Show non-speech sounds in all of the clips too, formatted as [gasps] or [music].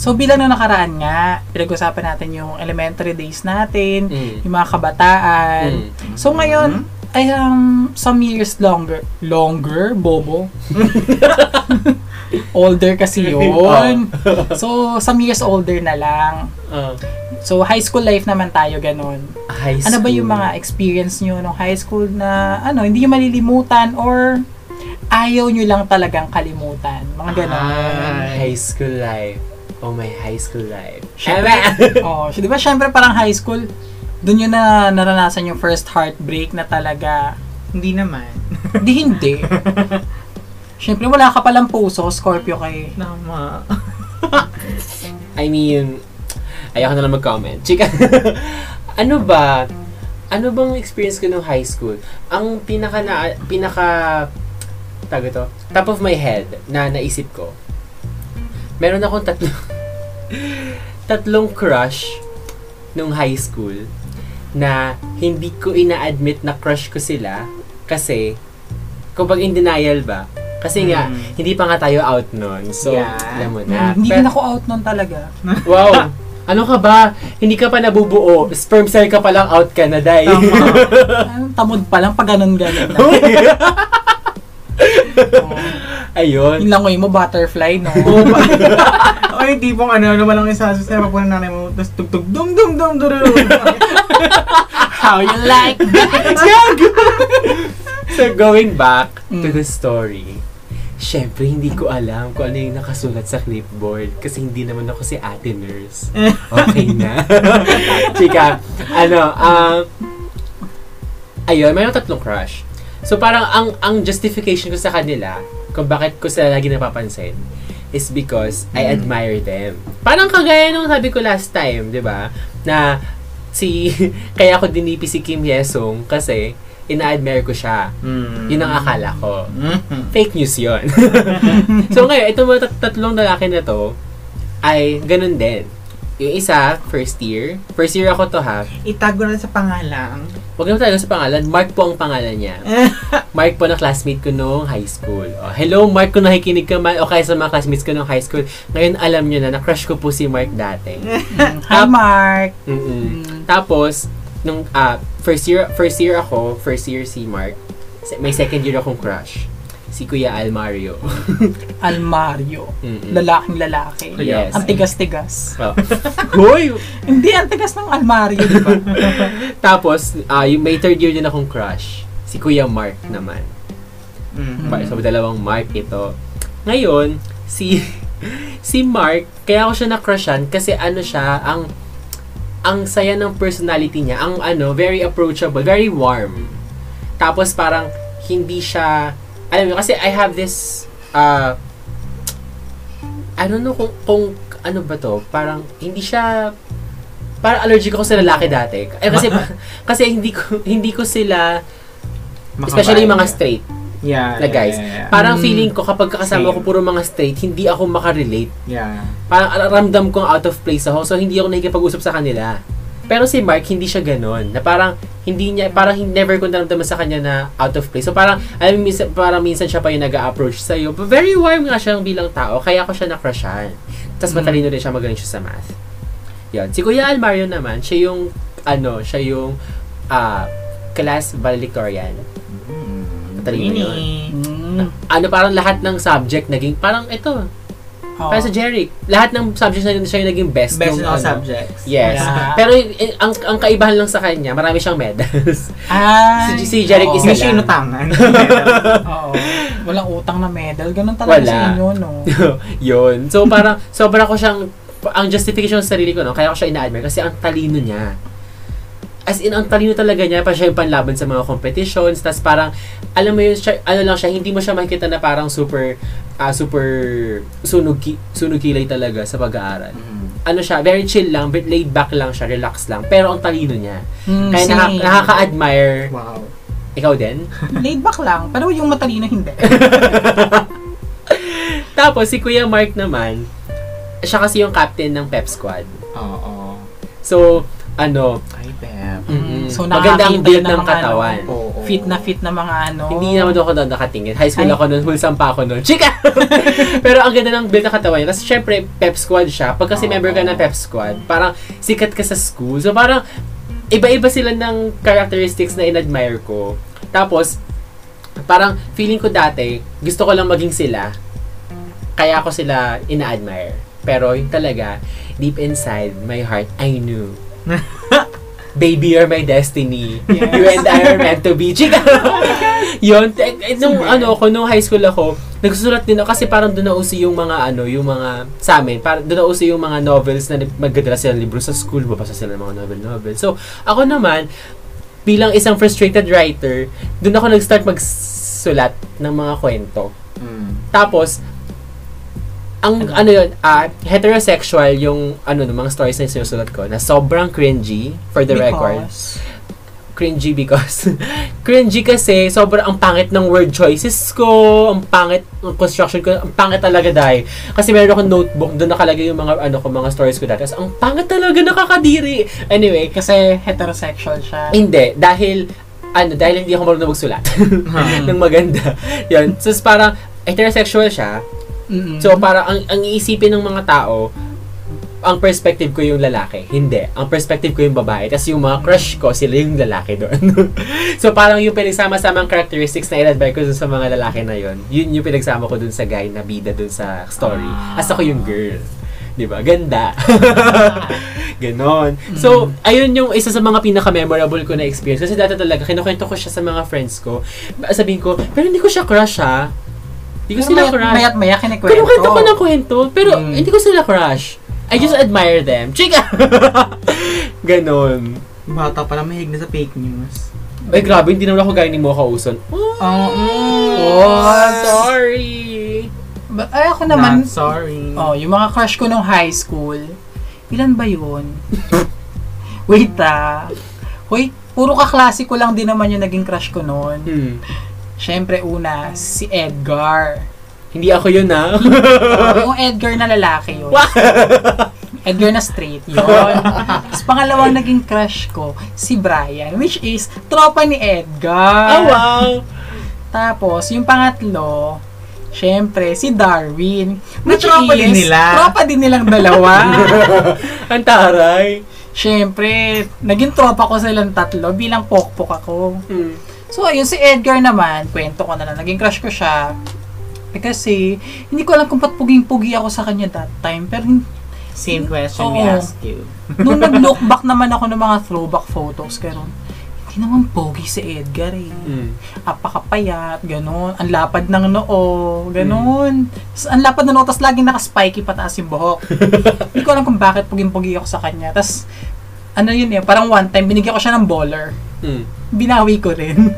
So bilang na nakaraan nga, pinag-usapan natin yung elementary days natin, Mm. yung mga kabataan. Mm. So ngayon, ay um, some years longer. Longer? Bobo? [laughs] older kasi [laughs] yun. so, some years older na lang. Ah, So, high school life naman tayo ganun. high Ano ba yung mga experience nyo nung high school na, ano, hindi nyo malilimutan or ayaw nyo lang talagang kalimutan? Mga ganun. Ah, high school life. Oh, my high school life. Syempre, oh, di ba syempre parang high school, dun yun na naranasan yung first heartbreak na talaga, Hindi naman. di [laughs] hindi. [laughs] Syempre wala ka palang puso, Scorpio kay. Tama. [laughs] I mean, ayoko na lang mag-comment. Chika, ano ba? Ano bang experience ko nung high school? Ang pinaka na, pinaka, tawag ito, top of my head na naisip ko, meron akong tatlong, tatlong crush nung high school na hindi ko ina-admit na crush ko sila kasi, kumbaga in denial ba? Kasi nga, Mm. hindi pa nga tayo out nun. So, Yeah. alam mo na. hindi Pero- din ako out nun talaga. [laughs] Wow! Ano ka ba? Hindi ka pa nabubuo. Sperm cell ka pa lang out ka na, Day. [laughs] Ano, tamod pa lang pag ganun-ganun na. Oh, Ayun. Yung langoy mo, butterfly, no? [laughs] o yung tipong ano, ano ba lang yung sasabi sa po ng nanay mo, tapos tugtog, dum dum dum dum dum. How you like that? So, going back to Mm. the story, syempre, hindi ko alam kung ano yung nakasulat sa clipboard kasi hindi naman ako si ate nurse. [laughs] Okay na. [laughs] Chika, ano, um, ayun, mayroong tatlong crush. So, parang ang ang justification ko sa kanila, kung bakit ko sila lagi napapansin, is because I admire them. Parang kagaya nung sabi ko last time, di ba? Na si, [laughs] kaya ako dinipi si Kim Yesung kasi ina-admire ko siya. Mm. Yun ang akala ko. Mhm. Fake news yun. [laughs] so ngayon, itong mga tat- tatlong lalaki na to, ay ganun din. Yung isa, first year. First year ako to ha. Itago na sa pangalan. Huwag naman tayo sa pangalan. Mark po ang pangalan niya. [laughs] Mark po na classmate ko noong high school. Oh, hello Mark, kung nakikinig ka man o kaya sa mga classmates ko noong high school. Ngayon alam nyo na, na-crush ko po si Mark dati. [laughs] Hi, Mark. Mm-mm. Mm. Tapos, nung ah, first year first year ako, first year si Mark. May second year akong crush. Si Kuya Almario. [laughs] Almario. Mm-mm. Lalaking lalaki. Yes. Ang tigas-tigas. Oh. [laughs] Hoy! Hindi, ang tigas ng Almario, di ba? [laughs] Tapos, ah, yung may third year din akong crush. Si Kuya Mark naman. Mhm. Pa- So, dalawang Mark ito. Ngayon, si si Mark, kaya ako siya na-crushan kasi ano siya, ang ang saya ng personality niya, ang ano, very approachable, very warm. Tapos parang hindi siya, alam mo, kasi I have this, uh, I don't know kung, kung ano ba to, parang hindi siya, parang allergic ako sa lalaki dati. Eh, kasi, [laughs] kasi hindi ko, hindi ko sila, especially yung mga straight, Yeah, na guys. Yeah, yeah, Parang Mm. feeling ko kapag kasama Same. ko puro mga straight, hindi ako makarelate. yeah. Parang ramdam kong out of place ako, so hindi ako nakikipag-usap sa kanila. Pero si Mark, hindi siya ganun. Na parang, hindi niya, parang never ko naramdaman sa kanya na out of place. So parang, alam mo, minsan, parang minsan siya pa yung nag-approach sa'yo. But very warm nga siyang bilang tao, kaya ako siya na-crushan. Tapos Mm. matalino rin siya, magaling siya sa math. Yan. Si Kuya Almario naman, siya yung, ano, siya yung, ah, class valedictorian. Matalino yun. Mm. Ano, parang lahat ng subject naging, parang ito, Oh. para sa Jeric. Lahat ng subjects na siya yung naging best. Best all ano. subjects. Yes. Yeah. Pero eh, ang ang kaibahan lang sa kanya, marami siyang medals. Ay, Si- si Jeric oo. isa Hindi siya lang. inutangan. [laughs] Oo. Walang utang na medal. Ganun talaga Wala. sa inyo, no? [laughs] Yun. So parang sobra ko siyang ang justification sa sarili ko no, kaya ko siya ina-admire kasi ang talino niya. As in, ang talino talaga niya, pa siya yung panlaban sa mga competitions, tas parang, alam mo yun, siya, ano lang siya, hindi mo siya makikita na parang super, ah super sunog, ki- sunog kilay talaga sa pag-aaral. Ano siya, very chill lang, but laid back lang siya, relax lang, pero ang talino niya. Mm, Kaya nakaka- nakaka-admire. wow. Ikaw din? [laughs] Laid back lang. Pero yung matalino, hindi. [laughs] Tapos, si Kuya Mark naman, siya kasi yung captain ng pep squad. Oo. So, ano, Ay, Beb. mm, So, maganda ang nakakita build ng ng mga katawan. Oo. fit na fit na mga ano. Hindi naman ako doon nakatingin. High school Ay. ako noon, wholesome pa ako noon. Chika! [laughs] Pero ang ganda ng build ng katawan niya. Tapos syempre, pep squad siya. Pag kasi member ka ng pep squad, parang sikat ka sa school. So parang, iba-iba sila ng characteristics na in-admire ko. Tapos, parang feeling ko dati, gusto ko lang maging sila. Kaya ako sila ina-admire. Pero yung talaga, deep inside my heart, I knew. [laughs] Baby, you're my destiny. Yes. You and I are meant to be. [laughs] Chika! Yun, eh, eh, nung ano ako, nung high school ako, nagsusulat din ako kasi parang doon na uso yung mga ano, yung mga sa amin, parang doon na uso yung mga novels na magdadala sila ng libro sa school, babasa sila ng mga novel-novel. So, ako naman, bilang isang frustrated writer, doon ako nag-start magsulat ng mga kwento. Mm. Tapos, ang ano yun, ah, heterosexual yung ano no, mga stories na sinusulat ko na sobrang cringy for the record. Because, Cringy because [laughs] cringy kasi sobrang ang pangit ng word choices ko, ang pangit ng construction ko, ang pangit talaga dahil. Kasi meron akong notebook doon nakalagay yung mga ano ko mga stories ko dati. Ang pangit talaga nakakadiri. Anyway, kasi heterosexual siya. hindi dahil ano, dahil hindi ako marunong magsulat [laughs] ng maganda. Yun. So, parang heterosexual siya, Mm-mm. So, para ang, ang iisipin ng mga tao, ang perspective ko yung lalaki. Hindi. Ang perspective ko yung babae. Tapos yung mga crush ko, sila yung lalaki doon. [laughs] so, parang yung pinagsama-samang characteristics na in-admire ko dun sa mga lalaki na yon yun yung pinagsama ko dun sa guy na bida dun sa story. As ako yung girl. Di ba? Ganda. [laughs] Ganon. So, ayun yung isa sa mga pinaka-memorable ko na experience. Kasi dati talaga, kinukwento ko siya sa mga friends ko. Sabihin ko, pero hindi ko siya crush ha. Hindi ko Pero sila mayat, crush. mayat maya kinikwento. Pero kwento ko ng kwento, pero Mm. hindi ko sila crush. I just admire them. Chika! [laughs] Ganon. Bata pa lang mahig na sa fake news. Ay, grabe, hindi naman ako gaya ni Mocha Uson. Oh, Oh, What? sorry! Ba- Ay, ako naman, Not sorry. oh, yung mga crush ko nung high school, ilan ba yun? [laughs] Wait ah. Wait, puro kaklase ko lang din naman yung naging crush ko noon. Hmm. Siyempre, una, si Edgar. Hindi ako yun, ha? Oh, yung [laughs] Edgar na lalaki yun. Edgar na straight yun. Tapos pangalawang naging crush ko, si Brian, which is tropa ni Edgar. oh, wow! Tapos, yung pangatlo, syempre, si Darwin. Na tropa din nila. Tropa din nilang dalawa. [laughs] Ang taray. syempre, naging tropa ko silang tatlo bilang pokpok ako. Hmm. So, ayun, si Edgar naman, kwento ko na lang, naging crush ko siya. Eh, kasi, hindi ko alam kung ba't puging-pugi ako sa kanya that time. Pero, Same question we Oo. asked you. [laughs] nung nag-look back naman ako ng mga throwback photos, karon hindi naman pogi si Edgar eh. Hmm. apakapayat, ganun. Ang lapad ng noo, ganun. Tas, ang lapad ng noo, tapos laging naka-spiky pataas yung buhok. [laughs] Hindi ko alam kung bakit puging-pugi ako sa kanya. Tapos, ano yun eh, parang one time, binigyan ko siya ng baller. Hmm. Binawi ko rin.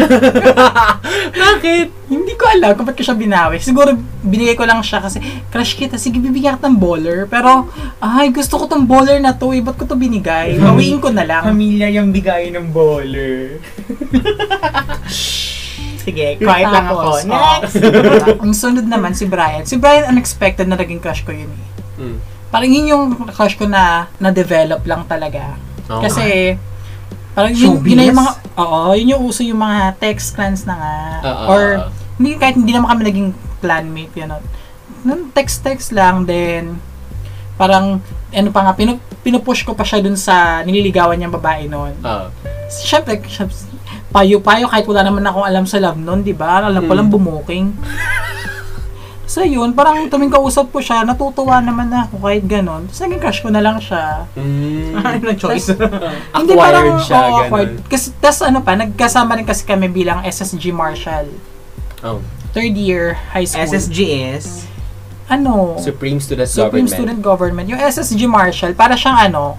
[laughs] Bakit? Hindi ko alam kung ba't ko siya binawi. Siguro, binigay ko lang siya kasi, crush kita, sige, bibigyan kita ng baller. Pero, ay, gusto ko tong baller na to, eh, ba't ko to binigay? [laughs] Bawiin ko na lang. Pamilya yung bigay ng bowler. [laughs] Sige, quiet lang ako. Next! oh, ang sunod naman, si Brian. Si Brian, unexpected na naging crush ko yun eh. Hmm. Parang yun yung crush ko na na-develop lang talaga. Oo. Kasi, parang yun, Showbiz? yun na yung mga, oo, yun yung uso yung mga text clans na nga. Oo, or, hindi, kahit hindi naman kami naging clanmate, yun. Nung text-text lang, then, parang, ano pa nga, pinu, pinupush ko pa siya dun sa nililigawan niyang babae noon. Oo. Siyempre, syempre, payo-payo kahit wala naman akong alam sa love noon, di ba? Alam ko Mm. lang bumuking. [laughs] so yun, parang tuming kausap ko siya, natutuwa naman ako kahit ganon. Tapos naging crush ko na lang siya. Hmm. [laughs] Ano na choice? [laughs] Hindi parang siya, ganun. awkward. Kasi, tas ano pa, nagkasama rin kasi kami bilang SSG Marshall. Oh. Third year high school. SSGS. Ano? Supreme Student Supreme Government. Student Government. Yung SSG Marshall, para siyang ano,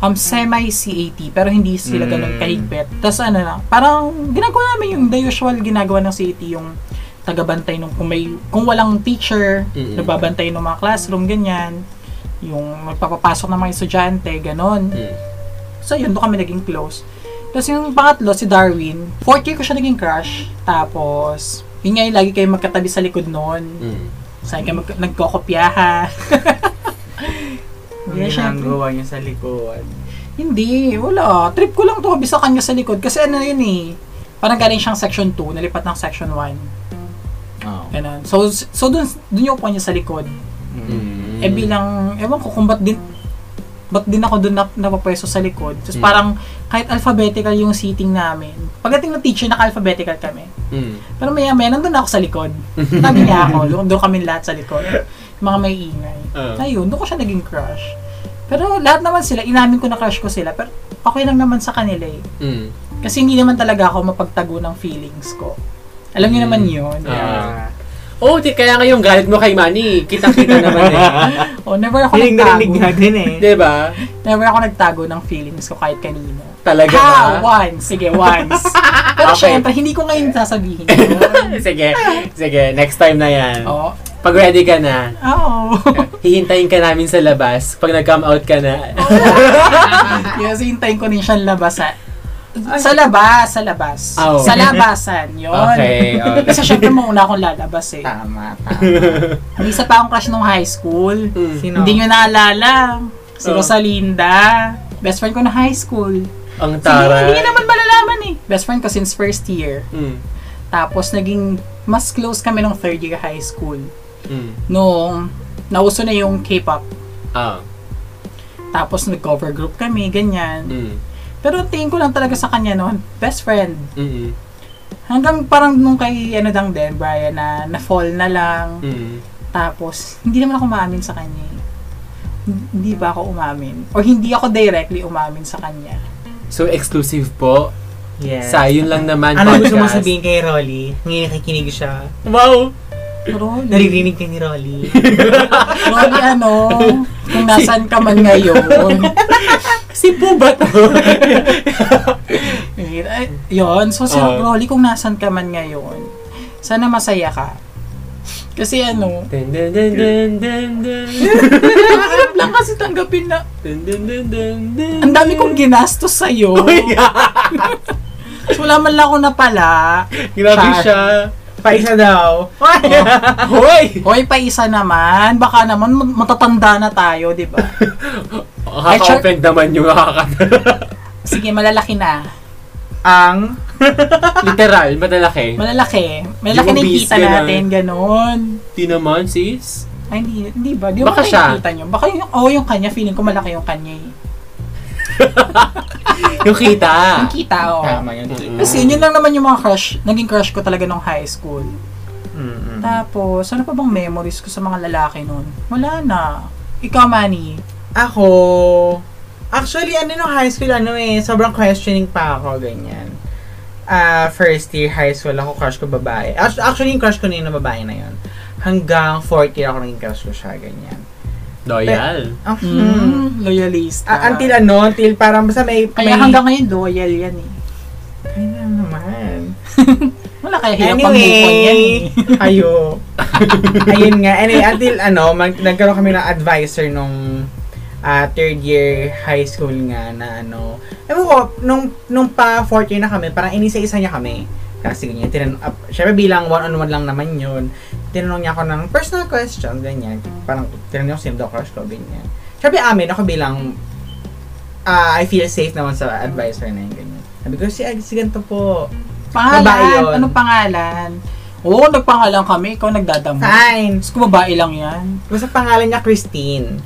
um, semi-CAT, pero hindi sila ganun Mm. kahigpit. Tapos ano lang, parang ginagawa namin yung the usual ginagawa ng CAT, yung tagabantay nung kung may kung walang teacher, Mm-mm. nagbabantay ng mga classroom ganyan, yung magpapapasok ng mga estudyante, ganon. Hmm. So yun, doon kami naging close. Tapos yung pangatlo, si Darwin, fourth year ko siya naging crush. Tapos, yun nga yung lagi kayo magkatabi sa likod noon. Hmm. Saan kayo mag- nagkokopyahan. [laughs] Ang Yeah, syempre. ginagawa niya sa likod. Hindi, wala. Trip ko lang to, sa kanya sa likod. Kasi ano yun eh, Parang galing siyang section 2, nalipat ng section 1. Oh. Ganun. So, so dun, dun yung upo niya sa likod. Mm. Eh bilang, ewan ko kung ba't din, ba't din ako dun na, napapwesto sa likod. Tapos Mm. parang kahit alphabetical yung seating namin. Pagdating ng teacher, naka-alphabetical kami. Mm. Pero maya maya, nandun ako sa likod. Tabi niya ako. Doon, [laughs] doon kami lahat sa likod. Mga may ingay. Ah. Ayun, doon ko siya naging crush. Pero lahat naman sila, inamin ko na crush ko sila. Pero okay lang naman sa kanila eh. Mm. Kasi hindi naman talaga ako mapagtago ng feelings ko. Alam niyo Mm. naman yun. Ah. Yeah. Oh, di, kaya nga yung galit mo kay Manny, kita-kita naman eh. [laughs] Oh, never ako Hiling nagtago. natin eh. [laughs] Di ba? Never ako nagtago ng feelings ko kahit kanino. Talaga Ha! ba? Once. Sige, once. [laughs] Pero Okay. syempre, hindi ko ngayon sasabihin sige, sige, next time na yan. Oo. Pag ready ka na, Oo. hihintayin ka namin sa labas. Pag nag-come out ka na, Yes, hintayin ko rin siyang labas sa sa labas, sa labas. Oh. Sa labasan, yun. Okay, [laughs] okay. Kasi syempre mauna akong lalabas eh. Tama, tama. May [laughs] isa pa akong crush nung high school. Mm. Sino? Hindi nyo naalala. Si Oh. Rosalinda. Best friend ko na high school. Ang Sige, tara. hindi nyo naman malalaman eh. Best friend ko since first year. Mm. Tapos naging mas close kami nung third year high school. Mm. Nung nauso na yung K-pop. Ah. Tapos nag-cover group kami, ganyan. Mm. Pero tingin ko lang talaga sa kanya noon, best friend. Mm. Hanggang parang nung kay ano dang din, Brian, na na-fall na lang. Mm. Tapos, hindi naman ako umamin sa kanya. eh. Hindi ba ako umamin? Or hindi ako directly umamin sa kanya. So, exclusive po. Yes. Sa yun lang naman Ano gusto mo sabihin kay Rolly? Ngayon nakikinig siya. Wow! Pero, [laughs] Naririnig ka ni Rolly. [laughs] Rolly, ano, kung nasan ka man ngayon. Si po ba to? [laughs] Eh, yun, so si Ah. Rolly, kung nasan ka man ngayon, sana masaya ka. Kasi ano, dun, dun, dun, dun, dun, dun. hirap lang kasi tanggapin na Dun, dun, dun, dun, dun. ang dami kong ginastos sa'yo. so, wala man lang ako napala. Grabe siya. Paisa daw. [laughs] Hoy! Hoy, pa isa naman. Baka naman mat- matatanda na tayo, di ba? Ay, [laughs] char- Nakaka-offend naman yung nakaka... [laughs] Sige, malalaki na. Ang Literal, malalaki. Malalaki. Malalaki na yung kita natin, ganon. Di naman, sis. Ay, hindi, hindi ba? Di Baka ba siya. Kita nyo? Baka yung, oh, yung kanya, feeling ko malaki yung kanya eh. Yung kita. Yung kita, oh. Tama yun. Kasi yun lang naman yung mga crush, naging crush ko talaga nung high school. Mm-mm. Tapos, ano pa bang memories ko sa mga lalaki nun? Wala na. Ikaw, Manny. Ako, actually, ano nung high school, ano eh, sobrang questioning pa ako, ganyan. Ah, first year high school ako, crush ko babae. Act- Actually, yung crush ko na yun na babae na yun. Hanggang fourth year ako naging crush ko siya, ganyan. Loyal. Ah, hmm. Mm, loyalista. Ah, until ano, until parang basta may... Kaya may, hanggang ngayon, loyal yan eh. Ay, na naman. [laughs] Wala kaya hirap pang move on yan eh. Anyway, ayo. [laughs] Ayun nga. Anyway, until ano, mag, nagkaroon kami ng advisor nung ah, third year high school nga na ano. Ewan ko, nung, nung pa fourth year na kami, parang inisa-isa niya kami. Kasi ganyan, tinan, uh, syempre bilang one-on-one lang naman yun. Tinanong niya ako ng personal question, ganyan. Parang tinanong niya ako daw crush ko, ganyan. Syempre amin, ako bilang ah, I feel safe naman sa advisor na yun, ganyan. Sabi ko, si, si ganito po. Babae Pangalan? Anong pangalan? Oo, nagpangalan kami. Ikaw nagdadamo. Fine. Tapos kung babae lang yan. Basta pangalan niya Christine.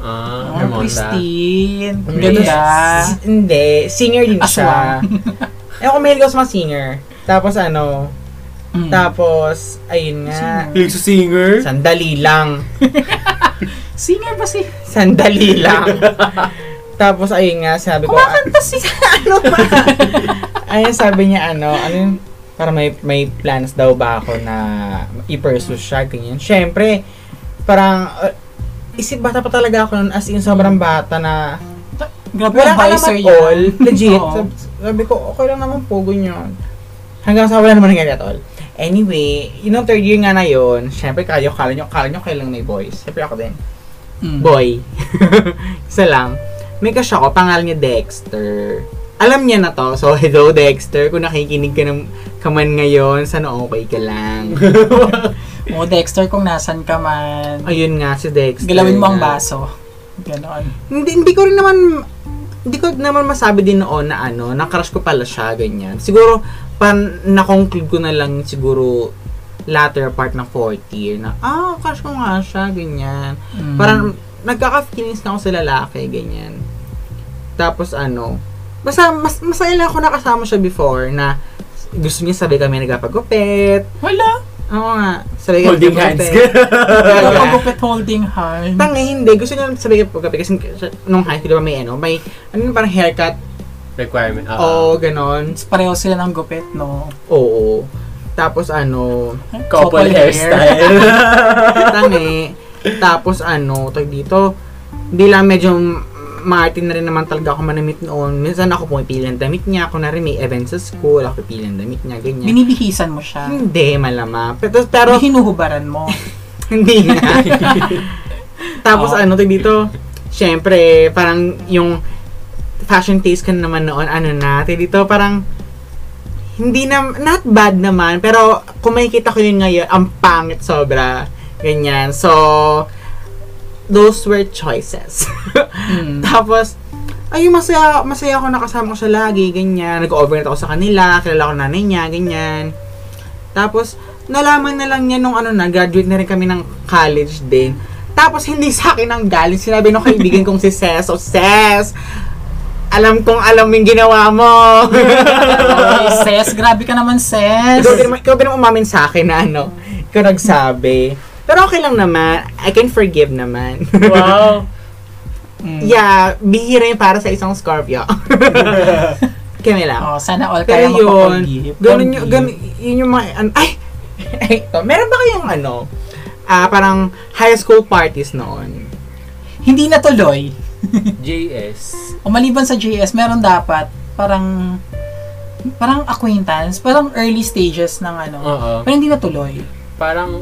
Ah, Oh. Christine. Ang Hindi. Ganda. S- hindi. Singer din siya. [laughs] Ewan ko, mahilig ako sa mga singer. Tapos ano, Mm. tapos, ayun nga. Yung sa singer? Sandali lang. [laughs] Singer ba si? Sandali lang. [laughs] Tapos, ayun nga, sabi ko, ah, Kumakanta si... [laughs] ano ba? [laughs] ayun, sabi niya, ano, ano yun, para may, may plans daw ba ako na i-pursue siya, ganyan. Siyempre, parang, uh, isip bata pa talaga ako nun, as in, sobrang bata na, Grabe Walang alam advisor yan. all. [laughs] Legit. Oo. Sabi, sabi ko, okay lang naman po, ganyan. Hanggang sa wala naman nangyari at all. Anyway, yun yung third year nga na yun, syempre kayo, kala nyo, kala nyo kailang may boys. Syempre ako din. Mm. Boy. Isa lang. May crush ako, pangalan niya Dexter. Alam niya na to. So, [laughs] hello Dexter. Kung nakikinig ka, ng, ka man ngayon, sana okay ka lang. [laughs] O Dexter, kung nasan ka man. Ayun nga, si Dexter. Galawin mo ang baso. Ganon. Hindi, hindi ko rin naman hindi ko naman masabi din noon na ano, na crush ko pala siya, ganyan. Siguro, pan, na-conclude ko na lang siguro latter part ng fourth year na, ah, crush ko nga siya, ganyan. Mm. Parang, nagkaka-feelings na ako sa lalaki, ganyan. Tapos ano, basta mas, masaya lang ako nakasama siya before na gusto niya sabay kami nagpapagupit. Wala. Oo nga, sabay kami Holding hands. nagpapagupit. [laughs] Holding hand. Tanga, hindi. Gusto niya sabay kami pagupit kasi nung high school, diba, may ano, may, ano parang haircut. Requirement. Oo, Oo. ganon. Pareho sila ng gupit, no? Oo. Tapos ano, Couple hairstyle. [laughs] tangi. Tapos ano, tag dito, hindi lang medyo Martin na rin naman talaga ako manamit noon. Minsan ako pumipili ng damit niya. Ako na rin may events sa school. Ako pipili ng damit niya. Ganyan. Binibihisan mo siya. Hindi, malama. Pero, pero hinuhubaran mo. [laughs] hindi nga. [laughs] Tapos Oo. ano, dito, syempre, parang yung fashion taste ka naman noon, ano na, dito, parang, hindi na, not bad naman, pero kung makikita ko yun ngayon, ang pangit sobra. Ganyan. So, those were choices. Mm. [laughs] Tapos, ay, masaya, masaya ako nakasama ko siya lagi, ganyan. Nag-overnight ako sa kanila, kilala ko nanay niya, ganyan. Tapos, nalaman na lang niya nung ano na, graduate na rin kami ng college din. Tapos, hindi sa akin ang galing. Sinabi nung kaibigan kong si Ses, o Ses, alam kong alam yung ginawa mo. Ay, Ses, grabe ka naman, Ses. ikaw, din, naman- ikaw naman umamin sa akin na ano, ikaw nagsabi. Pero okay lang naman. I can forgive naman. wow. [laughs] Mm. yeah, bihira yun para sa isang Scorpio. [laughs] Kami lang. Oh, sana all kaya Pero mo yun, ganun yung, Forgive. ganun, yun yung mga, an, [laughs] ay, ito, meron ba kayong ano, ah, parang high school parties noon? Hindi natuloy. JS. O maliban sa JS, meron dapat parang parang acquaintance, parang early stages ng ano. Oo. Pero hindi natuloy. Parang,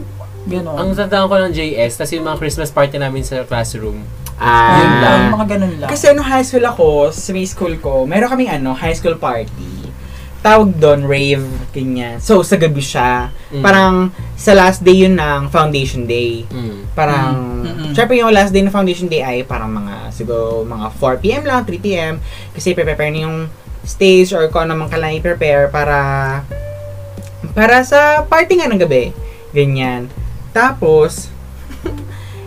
Ganon. ang tandaan ko ng JS, tas yung mga Christmas party namin sa classroom. Ah, Yun lang. Mga ganun lang. Kasi nung high school ako, sa may school ko, meron kaming ano, high school party. Tawag doon, rave, ganyan. So, sa gabi siya. Mm. Parang, sa last day yun ng foundation day. Mm. Parang, Mm, syempre yung last day ng foundation day ay parang mga, siguro, mga 4pm lang, 3pm. Kasi prepare na yung stage or kung ano man kailangan i-prepare para, para sa party nga ng gabi. Ganyan. Tapos,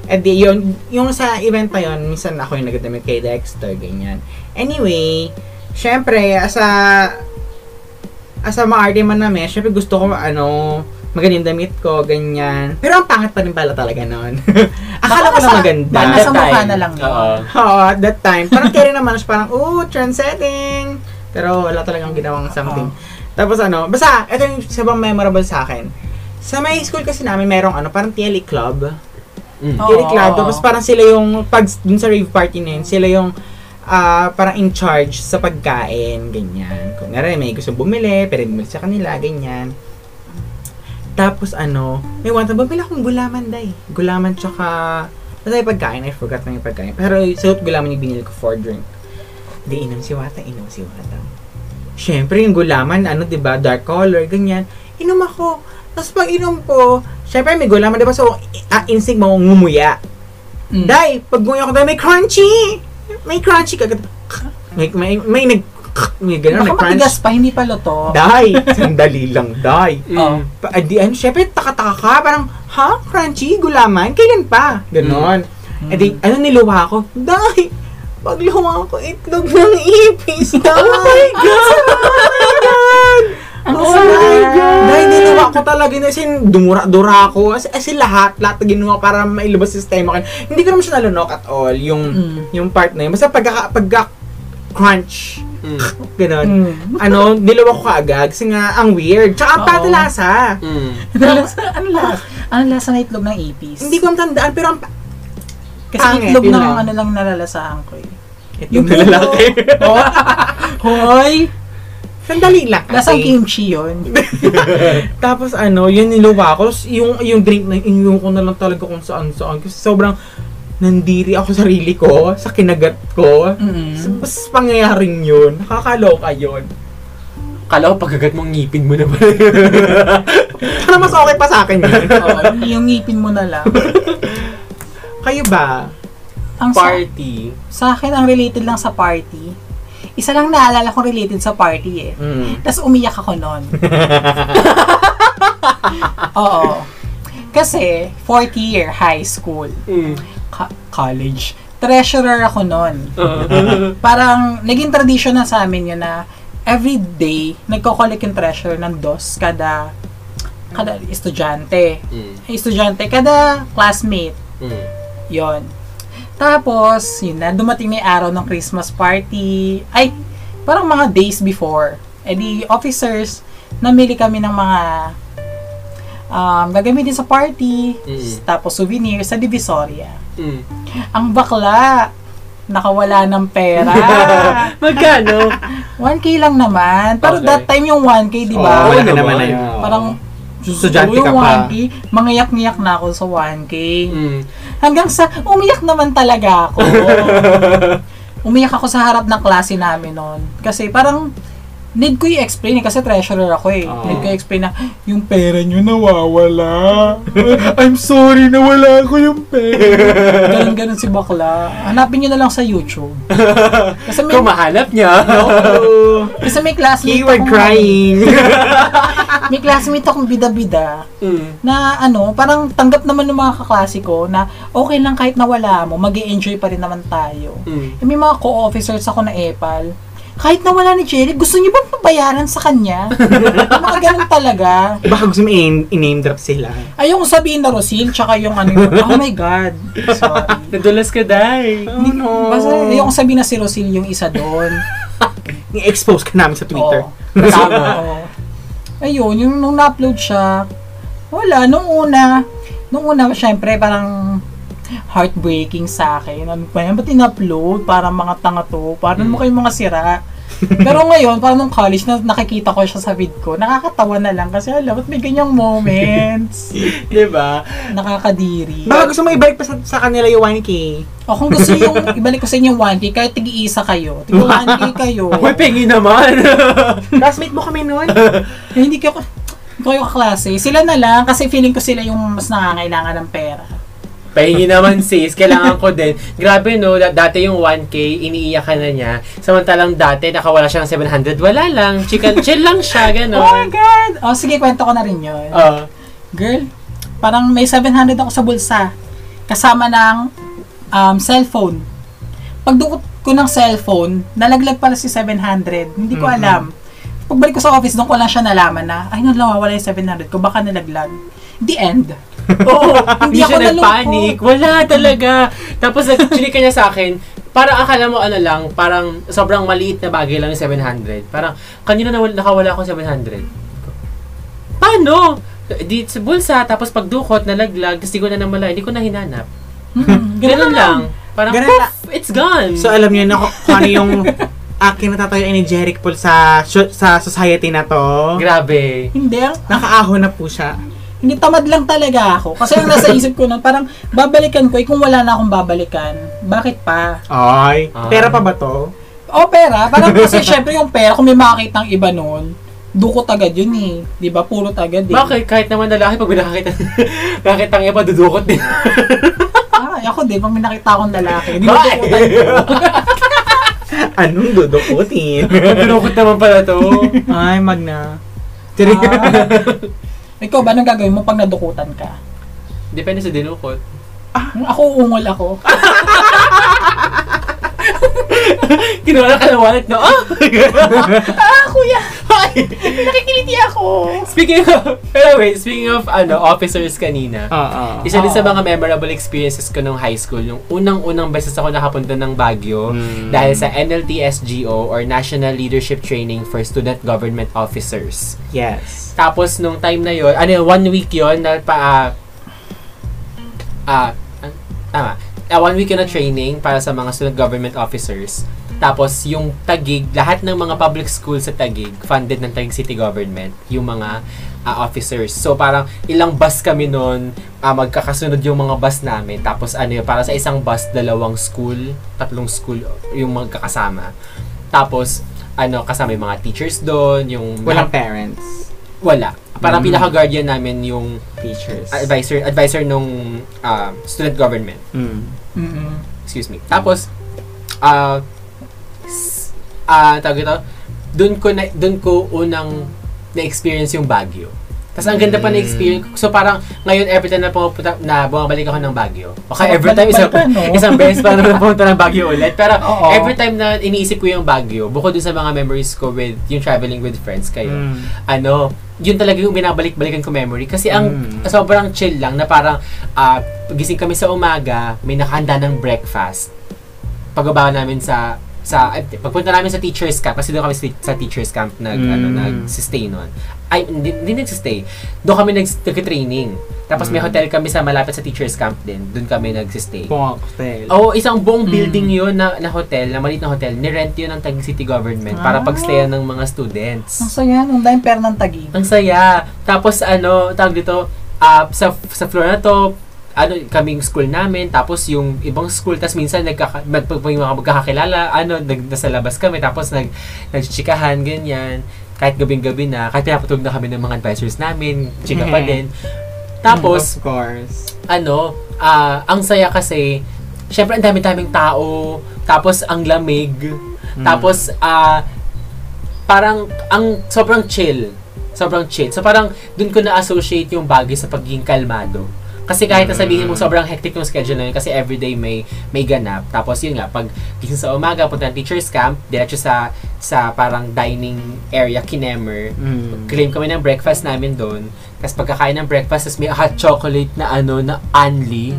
at [laughs] di, yun, yung sa event na yun, minsan ako yung nagdamit kay Dexter, ganyan. Anyway, syempre, as a, as a maarte man namin, syempre gusto ko, ano, magandang damit ko, ganyan. Pero ang pangit pa rin pala talaga noon. [laughs] Akala ko na maganda. baka nasa That mukha time. na lang. Oo. Oo, at that time. Parang carry naman siya, parang, ooh, trendsetting. Pero wala talagang ginawang something. Tapos ano, basta, ito yung sabang memorable sa akin. Sa may school kasi namin, merong ano, parang TLE club. Mm. TLE club. Tapos parang sila yung, pag dun sa rave party na yun, sila yung ah, parang in charge sa pagkain, ganyan. Kung nga may gusto bumili, pwede bumili sa kanila, ganyan. Tapos ano, may one time, bumili akong gulaman day. Gulaman tsaka, basta yung pagkain, I forgot na yung pagkain. Pero suot gulaman yung binili ko for drink. Di inom si Wata, inom si Wata. Siyempre, yung gulaman, ano, di ba dark color, ganyan. Inom ako. Tapos pag inom ko, syempre may gulaman, di ba? So, uh, instinct mo, ngumuya. Mm. Dai, pag ngumuya ko, may crunchy! May crunchy kagad. May, may, may nag, may gano'n, Baka may matigas pa, hindi pa luto. Dai, sandali lang, dai. [laughs] Oh. Pa, di, ano, syempre, takataka ka, parang, ha? Crunchy? Gulaman? Kailan pa? Ganon. Mm. Eh di, ano niluwa ko? Dai, pagluwa ko, itlog ng ipis. [laughs] Dai! [laughs] oh my God! Ang oh sarap. my God! Dahil niluwa ko talaga na sin dumura-dura ko. As, as in lahat, lahat na ginawa para mailabas sistema ko. Hindi ko naman siya nalunok at all, yung, Mm. yung part na yun. Basta pagka, pagka crunch, Mm. [laughs] ganon. Mm. Ano, niluwa ko kaagad kasi nga, ang weird. Tsaka ang Oo. patalasa. Mm. ano lasa? Ano lasa? Ano lasa na itlog ng ipis? Hindi ko matandaan, pero ang Kasi pangit, itlog ng lang. ano lang nalalasahan ko eh. Yung lalaki. Oh. [laughs] Hoy! Sandali lang. Kasi. kimchi yun. [laughs] Tapos ano, yun niluwa ko. Tapos yung, yung drink na inuwi ko na lang talaga kung saan saan. Kasi sobrang nandiri ako sa sarili ko, sa kinagat ko. Mm. Mas pangyayaring yun. Nakakaloka yun. Kala ko pagkagat mong ngipin mo na ba? [laughs] Para mas okay pa sa akin yun. [laughs] Oo, yung ngipin mo na lang. Kayo ba? Ang sa, Party. sa akin, ang related lang sa party, isa lang naalala ko related sa party eh. Mm. Tapos umiyak ako noon. [laughs] Oo. Kasi, fourth year high school, Mm. ka- college, treasurer ako noon. Uh, [laughs] Parang, naging tradition na sa amin yun na every day, nagko-collect yung treasurer ng dos kada kada estudyante. mm. Estudyante, kada classmate. Mm. Yon. Tapos, yun na, dumating na yung araw ng Christmas party. Ay, parang mga days before. Eh di, officers, namili kami ng mga um, gagamitin sa party. Mm. Tapos, souvenirs sa Divisoria. Mm. Ang bakla, nakawala ng pera. [laughs] Magkano? [laughs] 1K lang naman. Pero Okay. that time yung 1K, di ba? wala naman. naman na yun. Parang, Estudyante ka pa. 1K, mangiyak-ngiyak na ako sa 1K. Mm. Hanggang sa, umiyak naman talaga ako. [laughs] umiyak ako sa harap ng klase namin noon. Kasi parang, need ko i-explain eh, kasi treasurer ako eh. Oo. Need ko i-explain na, yung pera nyo nawawala. [laughs] I'm sorry, nawala ko yung pera. Ganun si bakla. Hanapin nyo na lang sa YouTube. Kasi may, Kung mahanap niya. Oh, kasi may classmate keyword akong- crying. [laughs] May classmate akong bida-bida Mm. na ano, parang tanggap naman ng mga kaklase ko na okay lang kahit nawala mo, mag enjoy pa rin naman tayo. Mm. Eh, may mga co-officers ako na EPAL. Kahit nawala ni Jerry, gusto niyo bang pabayaran sa kanya? [laughs] mga ganun talaga. Baka gusto mo i-name drop sila. Ayoko sabihin na Rosil, tsaka yung ano. Oh my God. Sorry. [laughs] Nadulas ka, Day. Oh no. Basta ayoko sabihin na si Rosil yung isa doon. [laughs] I-expose ka namin sa Twitter. Oo. Tama. Ayun, yung nung na-upload siya, wala, nung una, nung una, syempre, parang heartbreaking sa akin. Ano pa yan? Ba't in-upload? Parang mga tanga to. Parang mo kayong mga sira. [laughs] Pero ngayon, parang nung college, na nakikita ko siya sa vid ko, nakakatawa na lang kasi alam, ba't may ganyang moments? [laughs] Diba? Nakakadiri. Baka gusto mo ibalik pa sa, sa kanila yung 1K. O kung gusto yung [laughs] ibalik ko sa inyo yung 1K, kahit tig-iisa kayo, tig 1K kayo. Uy, pengi naman. Classmate mo kami noon. Eh, hindi ko hindi ko kayo kaklase. Sila na lang kasi feeling ko sila yung mas nangangailangan ng pera. Pahingi naman sis, kailangan ko din. Grabe no, da- dati yung 1K, iniiyak ka na niya. Samantalang dati, nakawala siya ng 700. Wala lang, chicken, chill lang siya, Oh my gano'n. God! Oh, sige, kwento ko na rin yun. Oh. Girl, parang may 700 ako sa bulsa. Kasama ng um, cellphone. Pagdukot ko ng cellphone, nalaglag pala si 700. Hindi ko alam. Pagbalik ko sa office, doon ko lang siya nalaman na, ay, nawawala yung 700 ko, baka nalaglag. The end. Oo, [laughs] Hindi hindi ako siya nalungkot. nagpanic. Wala talaga. Tapos nag-chinika niya sa akin, parang akala mo ano lang, parang sobrang maliit na bagay lang yung 700. Parang, kanina nawala, nakawala ako 700. Paano? Di sa bulsa, tapos pagdukot, nalaglag, tapos di ko na namala, hindi ko na hinanap. Hmm, [laughs] Ganun lang. Parang, Ganun poof, lang. it's gone. So alam niyo na kung ano yung [laughs] akin natatayuan ni Jeric Paul sa sa society na to. Grabe. Hindi, Nakaahon na po siya. Hindi tamad lang talaga ako. Kasi ang nasa isip ko nun, parang babalikan ko, eh kung wala na akong babalikan, bakit pa? Ay, Ah. pera pa ba to? O pera, parang kasi syempre yung pera, kung may makakita ng iba nun, dukot agad yun eh. Di ba? Puro agad eh. Bakit? Kahit naman lalaki, pag may nakakita, [laughs] nakakita ng iba, dudukot din. Ay, ako din, pag may nakita akong lalaki, Bakit? dinudukutan ko. [laughs] Anong dudukutin? dudukot naman pala to. Ay, Magna. Tiri. Ah. Ikaw ba, anong gagawin mo pag nadukutan ka? Depende sa dinukot. Ako, ungol ako. [laughs] [laughs] Kinuha ka ng wallet, no? Ah! [laughs] ah, kuya! Nakikiliti ako! speaking of, pero wait, speaking of, ano, officers kanina. Oo. Isa din sa Oo. mga memorable experiences ko nung high school, yung unang-unang beses ako nakapunta ng Baguio Mm. dahil sa NLTSGO or National Leadership Training for Student Government Officers. Yes. Tapos nung time na yon, ano one week yon na pa ah ah, ah, tama. Ah, one week yun na training para sa mga student government officers. Tapos yung Tagig, lahat ng mga public schools sa Tagig, funded ng Tagig City Government, yung mga ah, officers. So parang ilang bus kami noon, ah, magkakasunod yung mga bus namin. Tapos ano yun, para sa isang bus, dalawang school, tatlong school yung magkakasama. Tapos ano, kasama yung mga teachers doon, yung Walang parents. wala. Parang Mm. pinaka-guardian namin yung Teachers. advisor advisor nung ah, student government. Mm. Mm-mm. Excuse me. Tapos, ah, s- ah, tawag ito, dun ko, na, dun ko unang na-experience yung Baguio. Tapos ang ganda pa na experience. So parang ngayon every time na pumupunta, na bumabalik ako ng Baguio. Baka Sarap every time isang, balik-balikan, no? isang beses pa naman pumunta ng Baguio ulit. Pero Oo. every time na iniisip ko yung Baguio, bukod dun sa mga memories ko with yung traveling with friends kayo, Mm. ano, yun talaga yung binabalik-balikan ko memory. Kasi ang Mm. sobrang chill lang na parang ah, gising kami sa umaga, may nakahanda ng breakfast. Pagbaba namin sa sa pagpunta namin sa teachers camp kasi doon kami sa- sa teachers camp nag Mm. ano nag-stay noon. Ay hindi, hindi nag-stay. Doon kami nag training Tapos may Mm. hotel kami sa malapit sa teachers camp din. Doon kami nag-stay. Cocktail. Oo, isang buong Mm. building yun na, na hotel, na maliit na hotel. Ni-rent yun ng Taguig City Government para Ah. pagstayan ng mga students. Ang saya, nung dahil pera ng tagi. Ang saya. Tapos ano, tawag dito, ah, sa sa floor na to, ano, kaming school namin, tapos yung ibang school, tapos minsan nagkaka, mag, pag may mga magkakakilala, ano, nag, nasa labas kami, tapos nag, nagchichikahan, ganyan. Kahit gabing-gabi na, kahit pinapatulog na kami ng mga advisors namin, chika pa din. Tapos, of course. ano, ah, ang saya kasi, syempre ang dami-daming tao, tapos ang lamig, Mm. tapos ah, parang ang sobrang chill. Sobrang chill. So parang dun ko na-associate yung bagay sa pagiging kalmado. Kasi kahit na sabihin mo Mm. sobrang hectic yung schedule na yun kasi everyday may may ganap. Tapos yun nga, pag gising sa umaga, punta ng teacher's camp, diretso sa sa parang dining area, kinemer, Mm. claim kami ng breakfast namin doon. Tapos pagkakain ng breakfast, tapos may hot chocolate na ano, na Anli.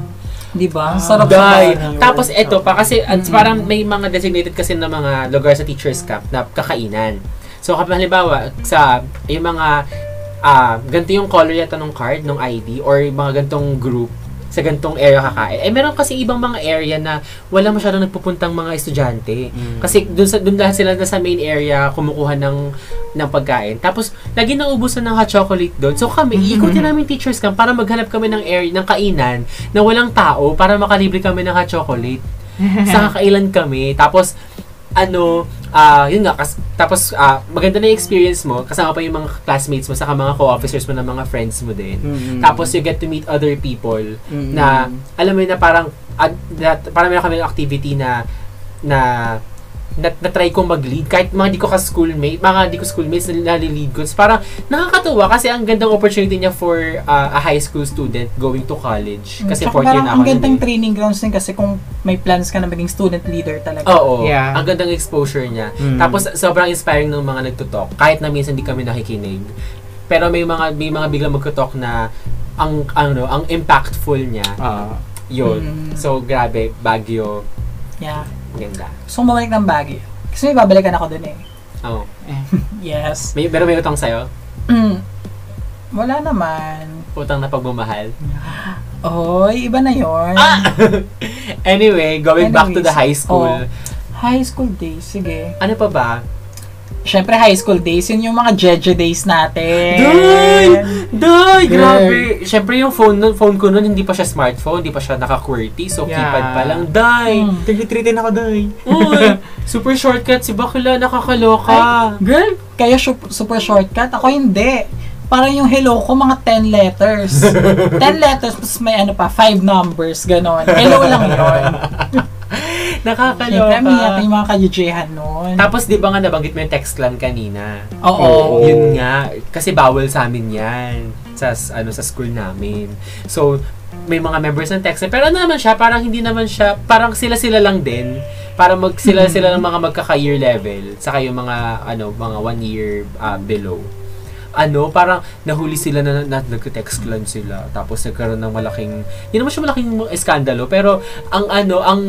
Di ba? Ah, Sarap bahay. Tapos eto pa, kasi at Mm. parang may mga designated kasi na mga lugar sa teacher's camp na kakainan. So kapag halimbawa, sa yung mga ah ganito yung color yata ng card, ng ID, or mga gantong group sa gantong area kakain. Eh, meron kasi ibang mga area na wala masyadong nagpupuntang mga estudyante. Mm. Kasi dun sa dun lahat sila na sa main area kumukuha ng ng pagkain. Tapos lagi naubusan ng hot chocolate doon. So kami, ikutin namin teachers camp para maghanap kami ng area ng kainan na walang tao para makalibre kami ng hot chocolate. [laughs] sa kakailan kami. Tapos ano, ah yun nga, kas, tapos ah, maganda na yung experience mo, kasama pa yung mga classmates mo, saka mga co-officers mo na mga friends mo din. Mm. Tapos you get to meet other people Mm. na alam mo yun na parang ad, that, parang meron kami ng activity na na na, na-try ko mag-lead kahit mga di ko ka-schoolmate, mga di ko schoolmates na nalilid ko. So, parang nakakatuwa kasi ang gandang opportunity niya for uh, a high school student going to college. Kasi Tsaka fourth year parang na ako. ang nun gandang eh. training grounds din kasi kung may plans ka na maging student leader talaga. Oo. Yeah. Ang gandang exposure niya. Mm. Tapos sobrang inspiring ng mga nagtutalk kahit na minsan di kami nakikinig. Pero may mga may mga biglang magtutalk na ang ano, ang impactful niya. Ah. Yun. Mm. So grabe, Baguio, Yeah. Ganda. Gusto ko bumalik ng Baguio. Kasi may babalikan ako dun eh. Oh. [laughs] Yes. May pero may utang sa'yo? Mm. Wala naman. Utang na pagmamahal. [gasps] Oy, iba na yon. Ah! [laughs] anyway, going back to the Anyways, high school. oh. High school days, sige. Ano pa ba? Siyempre, high school days, yun yung mga Jeje days natin. Day! Day! Grabe! Siyempre yung phone, nun- phone ko noon hindi pa siya smartphone, hindi pa siya naka-QWERTY, so Yeah. keypad pa lang. Day! Mm. Tigitreatin ako doy. Uy! [laughs] Super shortcut si Bakla, nakakaloka. Girl, kaya su- super shortcut. Ako hindi. Parang yung hello ko, mga 10 letters. [laughs] 10 letters, tapos may ano pa, 5 numbers, ganon. Hello lang yun. [laughs] [laughs] Nakakaloka. Siyempre, may yata yung mga kajujehan nun. Tapos di ba nga nabanggit mo yung text clan kanina? Oo. Yun nga, kasi bawal sa amin yan sa ano sa school namin. So, may mga members ng text pero ano naman siya, parang hindi naman siya, parang sila-sila lang din. Para mag sila-sila ng mga magkaka-year level, saka yung mga ano, mga one year ah, below. Ano, parang nahuli sila na, na, nagka-text clan sila. Tapos nagkaroon ng malaking, hindi naman siya malaking eskandalo, pero ang ano, ang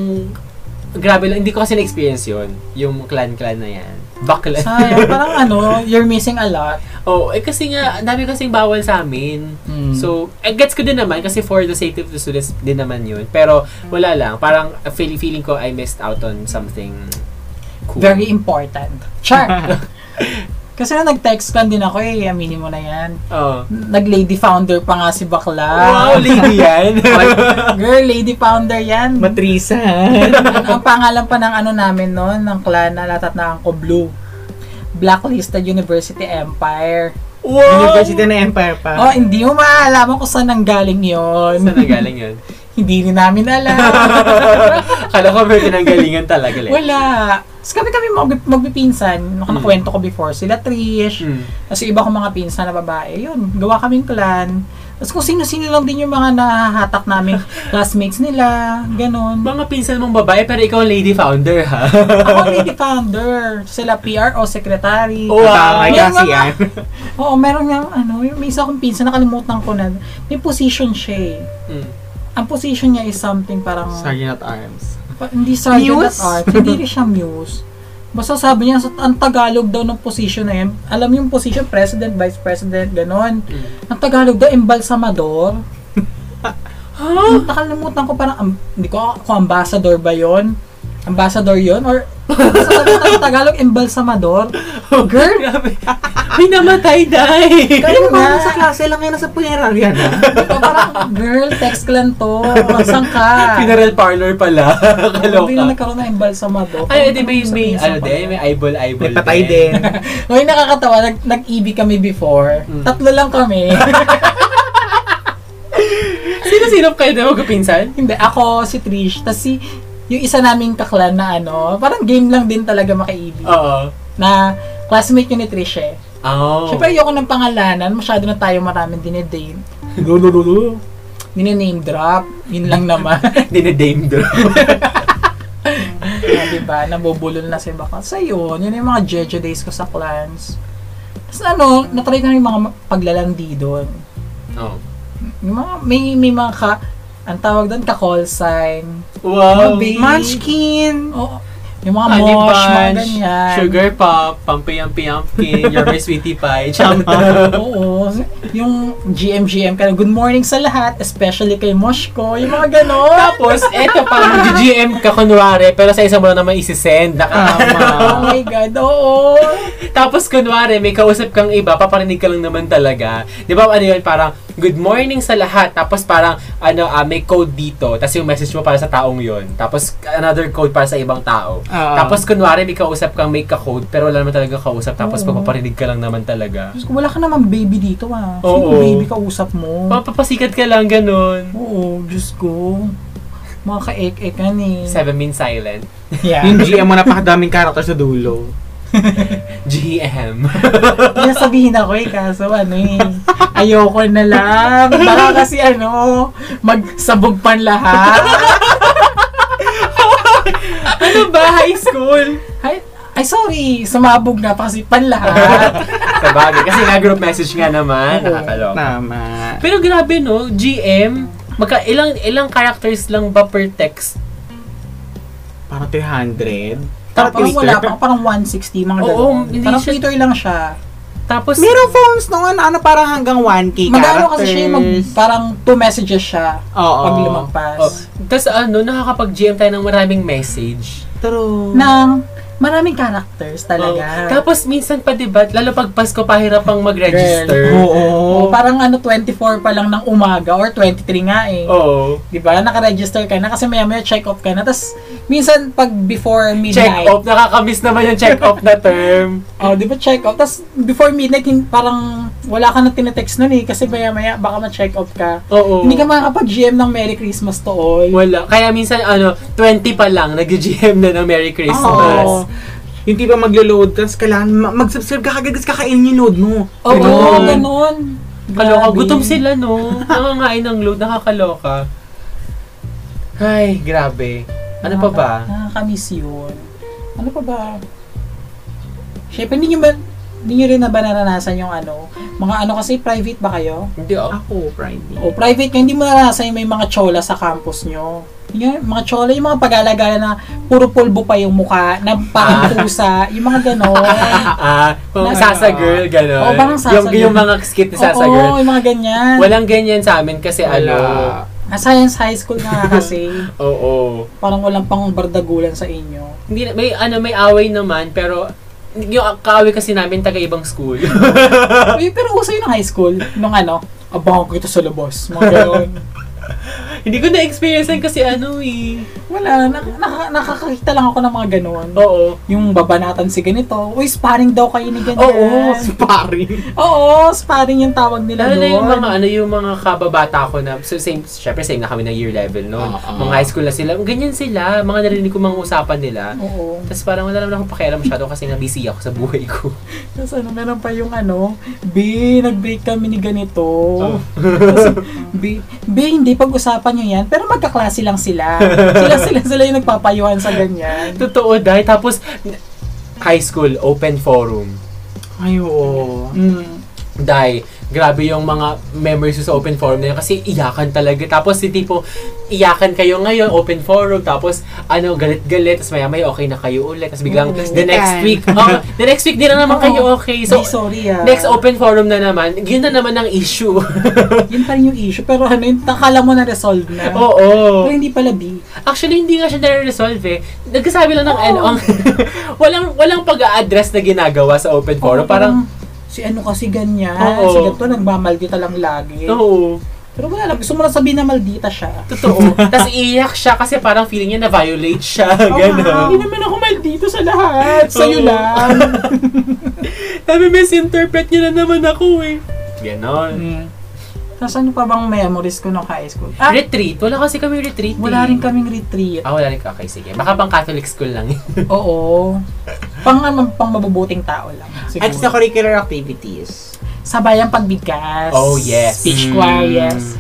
grabe lang, hindi ko kasi na-experience yun, yung clan-clan na yan. Bakla. Sayang, [laughs] parang ano, you're missing a lot. Oh, eh kasi nga, dami kasing bawal sa amin. Mm. So, eh, gets ko din naman kasi for the safety of the students din naman yun. Pero, wala lang. Parang, feeling, feeling ko I missed out on something cool. Very important. Char! [laughs] Kasi na nag-text kan din ako eh, aminin mo na yan. Oh. Nag-lady founder pa nga si Bakla. Wow, lady yan. [laughs] Girl, lady founder yan. Matrisa. ang, ang pangalan pa ng ano namin noon, ng clan na latat na ko Blue. Blacklisted University Empire. Wow! University ng Empire pa. Oh, hindi mo maalaman kung saan nanggaling yon. Saan nagaling yun? [laughs] hindi rin namin alam. [laughs] Kala ko may pinanggalingan talaga. Like. Wala. Tapos kami kami mag magpipinsan. Nung Mm. nakwento ko before, sila Trish. Mm. Tapos yung iba kong mga pinsan na babae. Yun, gawa kaming clan. Tapos kung sino-sino lang din yung mga nahahatak naming [laughs] classmates nila. Ganon. Mga pinsan mong babae, pero ikaw lady founder, ha? Ako lady [laughs] founder. Sila PRO, secretary. Wow. Tama Yan kasi mga- yan. Oo, meron nga, ano, yung may isa akong pinsan, nakalimutan ko na. May position siya eh. Mm. Ang position niya is something parang... Sergeant at Arms. Pa- hindi sergeant Muse? at art. hindi rin siya muse. Basta sabi niya, sa, ang Tagalog daw ng position na yan, alam yung position, president, vice president, ganon. Mm. Ang Tagalog daw, embalsamador. [laughs] Huh? Nakalimutan ko parang, am- hindi ko kung ambassador ba yon Ambassador yon Or, sa Tagalog, Tagalog, embalsamador. Girl, Grabe. May namatay, day! Kaya Kaya nga. sa klase lang yan, nasa punerarya na. ito parang, girl, text clan to. Saan ka? Funeral parlor pala. Hindi na Kaloka. nagkaroon ng embalsamador. Ay, di may, Sa may, ano din, may eyeball-eyeball May patay din. Hoy, [laughs] nakakatawa. Nag, nag-EB kami before. Mm. Tatlo lang kami. [laughs] Sino-sino kayo din magkapinsan? Hindi, ako, si Trish, tas si, yung isa naming kaklan na ano, parang game lang din talaga maka-EB. Oo. Na classmate yun ni Trish eh. Oh. Siyempre, ayoko ng pangalanan, masyado na tayo maraming dinedame. [laughs] Lulululu. Nine-name drop. Yun lang naman. [laughs] Dinedame doon. Ah, diba? Nabubulol na si Baka. So, yun. Yun yung mga Jeju days ko sa clans. Tapos ano, natry ko na yung mga paglalandi doon. Oh. Yung mga, may, may mga ka, ang tawag doon, ka-call sign. Wow. Mga baby. Munchkin! Oo. Yung mga Honey mosh, mga Bunch, ganyan. Sugar Pop, Pampayampi-Yampkin, [laughs] You're My Sweetie Pie, Chama. [laughs] Oo. Yung GM-GM ka na, good morning sa lahat, especially kay Moshko. Yung mga ganon. Tapos, eto pa, mag-GM ka kunwari, pero sa isang mo lang naman isi-send. Naka- oh my God, oo. Tapos, kunwari, may kausap kang iba, paparinig ka lang naman talaga. Di ba, ano yun, parang, good morning sa lahat. Tapos, parang, ano, ah, may code dito. Tapos, yung message mo para sa taong yon Tapos, another code para sa ibang tao. Oo. Tapos, kunwari, may kausap kang may ka-code, pero wala naman talaga kausap. Tapos, Oo. pagpaparinig ka lang naman talaga. Diyos ko, wala ka naman baby dito ah. Sino Oo. baby ka usap mo? Papapasikat ka lang, ganun. Oo, Diyos ko. Mga ka-ek-ekan eh. Seven means silent. Yeah. Yung GM mo, napakadaming character sa dulo. [laughs] GM. Kaya sabihin ako eh, kaso ano eh, ayoko na lang. Baka kasi ano, magsabog pan lahat. [laughs] ano ba? High school? Ay, ay sorry, sumabog na pa kasi pan lahat. [laughs] Sa bagay. Kasi nga group message nga naman. Oo. Nakakaloka. Tama. Pero grabe no, GM, magka ilang ilang characters lang ba per text? Parang 300. Tapos Twitter. wala pa, parang 160, mga Oo, hindi Parang siya- Twitter lang siya. Tapos Meron phones nung ano, ano parang hanggang 1K Magano characters. kasi siya, yung mag, parang two messages siya Oo. pag lumagpas. oh, tas ano, nakakapag-GM tayo ng maraming message. True. Ng maraming characters Oh, talaga. tapos minsan pa 'di ba, lalo pag Pasko pahirap pang mag-register. Oo. Oh, parang ano 24 pa lang ng umaga or 23 nga eh. Oo. 'Di ba? Naka-register ka na kasi maya-maya check off ka na. Tapos minsan pag before Check midnight, off, nakakamiss naman yung check off na term. [laughs] oh, 'di ba check off? Tapos before midnight hin- parang wala ka na tinetext nun eh kasi maya-maya baka ma-check off ka. Oo. Hindi ka makakapag-GM ng Merry Christmas to all. Wala. Kaya minsan, ano, 20 pa lang, nag-GM na ng Merry Christmas. Oo. Yung tipo maglo-load, tapos kailangan ma- mag-subscribe ka kagad, tapos kakainin yung load mo. Oo, Ganun. ganun. Kaloka. Gutom sila, no? Nangangain ng load, nakakaloka. Ay, grabe. Ano pa ba? Nakakamiss yun. Ano pa ba? Siyempre, hindi nyo ba, hindi nyo rin na ba naranasan yung ano, mga ano kasi private ba kayo? Hindi, oh. Ako, Friday. O private ka, hindi mo naranasan yung may mga chola sa campus nyo. Yung mga chola, yung mga pag-alagala na puro pulbo pa yung mukha, na parang pusa, yung mga gano'n. [laughs] Ah, Na- Sasa Girl, gano'n. Oo, parang Sasa yung, Girl. yung mga skit ni Sasa Oo, Girl. yung mga ganyan. Walang ganyan sa amin kasi ano. Ah, science high school nga [laughs] kasi, Oo. parang walang pang bardagulan sa inyo. Hindi, na- may, ano, may away naman, pero yung kaaway kasi namin taga ibang school. [laughs] Uy, pero uso yun ng high school, nung ano, abang kita sa labas, mga gano'n. [laughs] Hindi ko na-experience kasi ano eh. Wala, nak- nak- nakakakita lang ako ng mga ganun. Oo. Yung babanatan si ganito, uy, sparring daw kayo ni ganyan. Oo, sparring. Oo, sparring yung tawag nila Lalo na yung doon. mga ano yung mga kababata ko na so same syempre same na kami ng year level noon. Oo. Mga high school na sila. Ganyan sila, mga narinig ko mga usapan nila. Oo. Tapos parang wala naman akong pakialam masyado kasi na busy ako sa buhay ko. Tapos ano, meron pa yung ano, B, nag-break kami ni ganito. Oh. B, B, hindi pag-usapan nyo yan, pero magkaklase lang sila. sila, [laughs] sila, sila yung nagpapayuhan sa ganyan. Totoo dahil tapos high school open forum. Ay, oo. Mm. Dahil, grabe yung mga memories sa open forum na yun kasi iyakan talaga. Tapos si tipo, iyakan kayo ngayon, open forum, tapos ano, galit-galit, tapos maya-maya okay na kayo ulit. Tapos biglang Oo. [laughs] the next week, oh, the next week din na naman kayo okay. So, So, sorry ah. next open forum na naman, yun na naman ang issue. [laughs] Yun pa rin yung issue. Pero ano, yung nakala mo na resolve na. Oo. Pero hindi pala B. Actually, hindi nga siya nare-resolve eh. Nagkasabi lang ng Oo. ano, ang [laughs] walang walang pag-a-address na ginagawa sa open forum. Oo, parang, si ano kasi ganyan. Oo. Si ganito, nagmamaldita lang lagi. oo. Pero wala lang. Gusto mo lang sabihin na maldita siya. Totoo. [laughs] Tapos iiyak siya kasi parang feeling niya na-violate siya. Oo nga, [laughs] Ganon. Hindi naman ako maldito sa lahat. Sa'yo Oo. lang. [laughs] Sabi, misinterpret niya na naman ako eh. Ganon. mm. Ano pa bang memories ko nung high school? Ah, Retreat. Wala kasi kami retreat. wala eh. rin kaming retreat. Ah, wala rin ka. Okay, sige. Baka pang Catholic school lang. [laughs] Oo. Pang, pang mabubuting tao lang. Siguro. Extracurricular activities. Sabayang pagbigkas. Oh, yes. Speech Mm. choir, yes.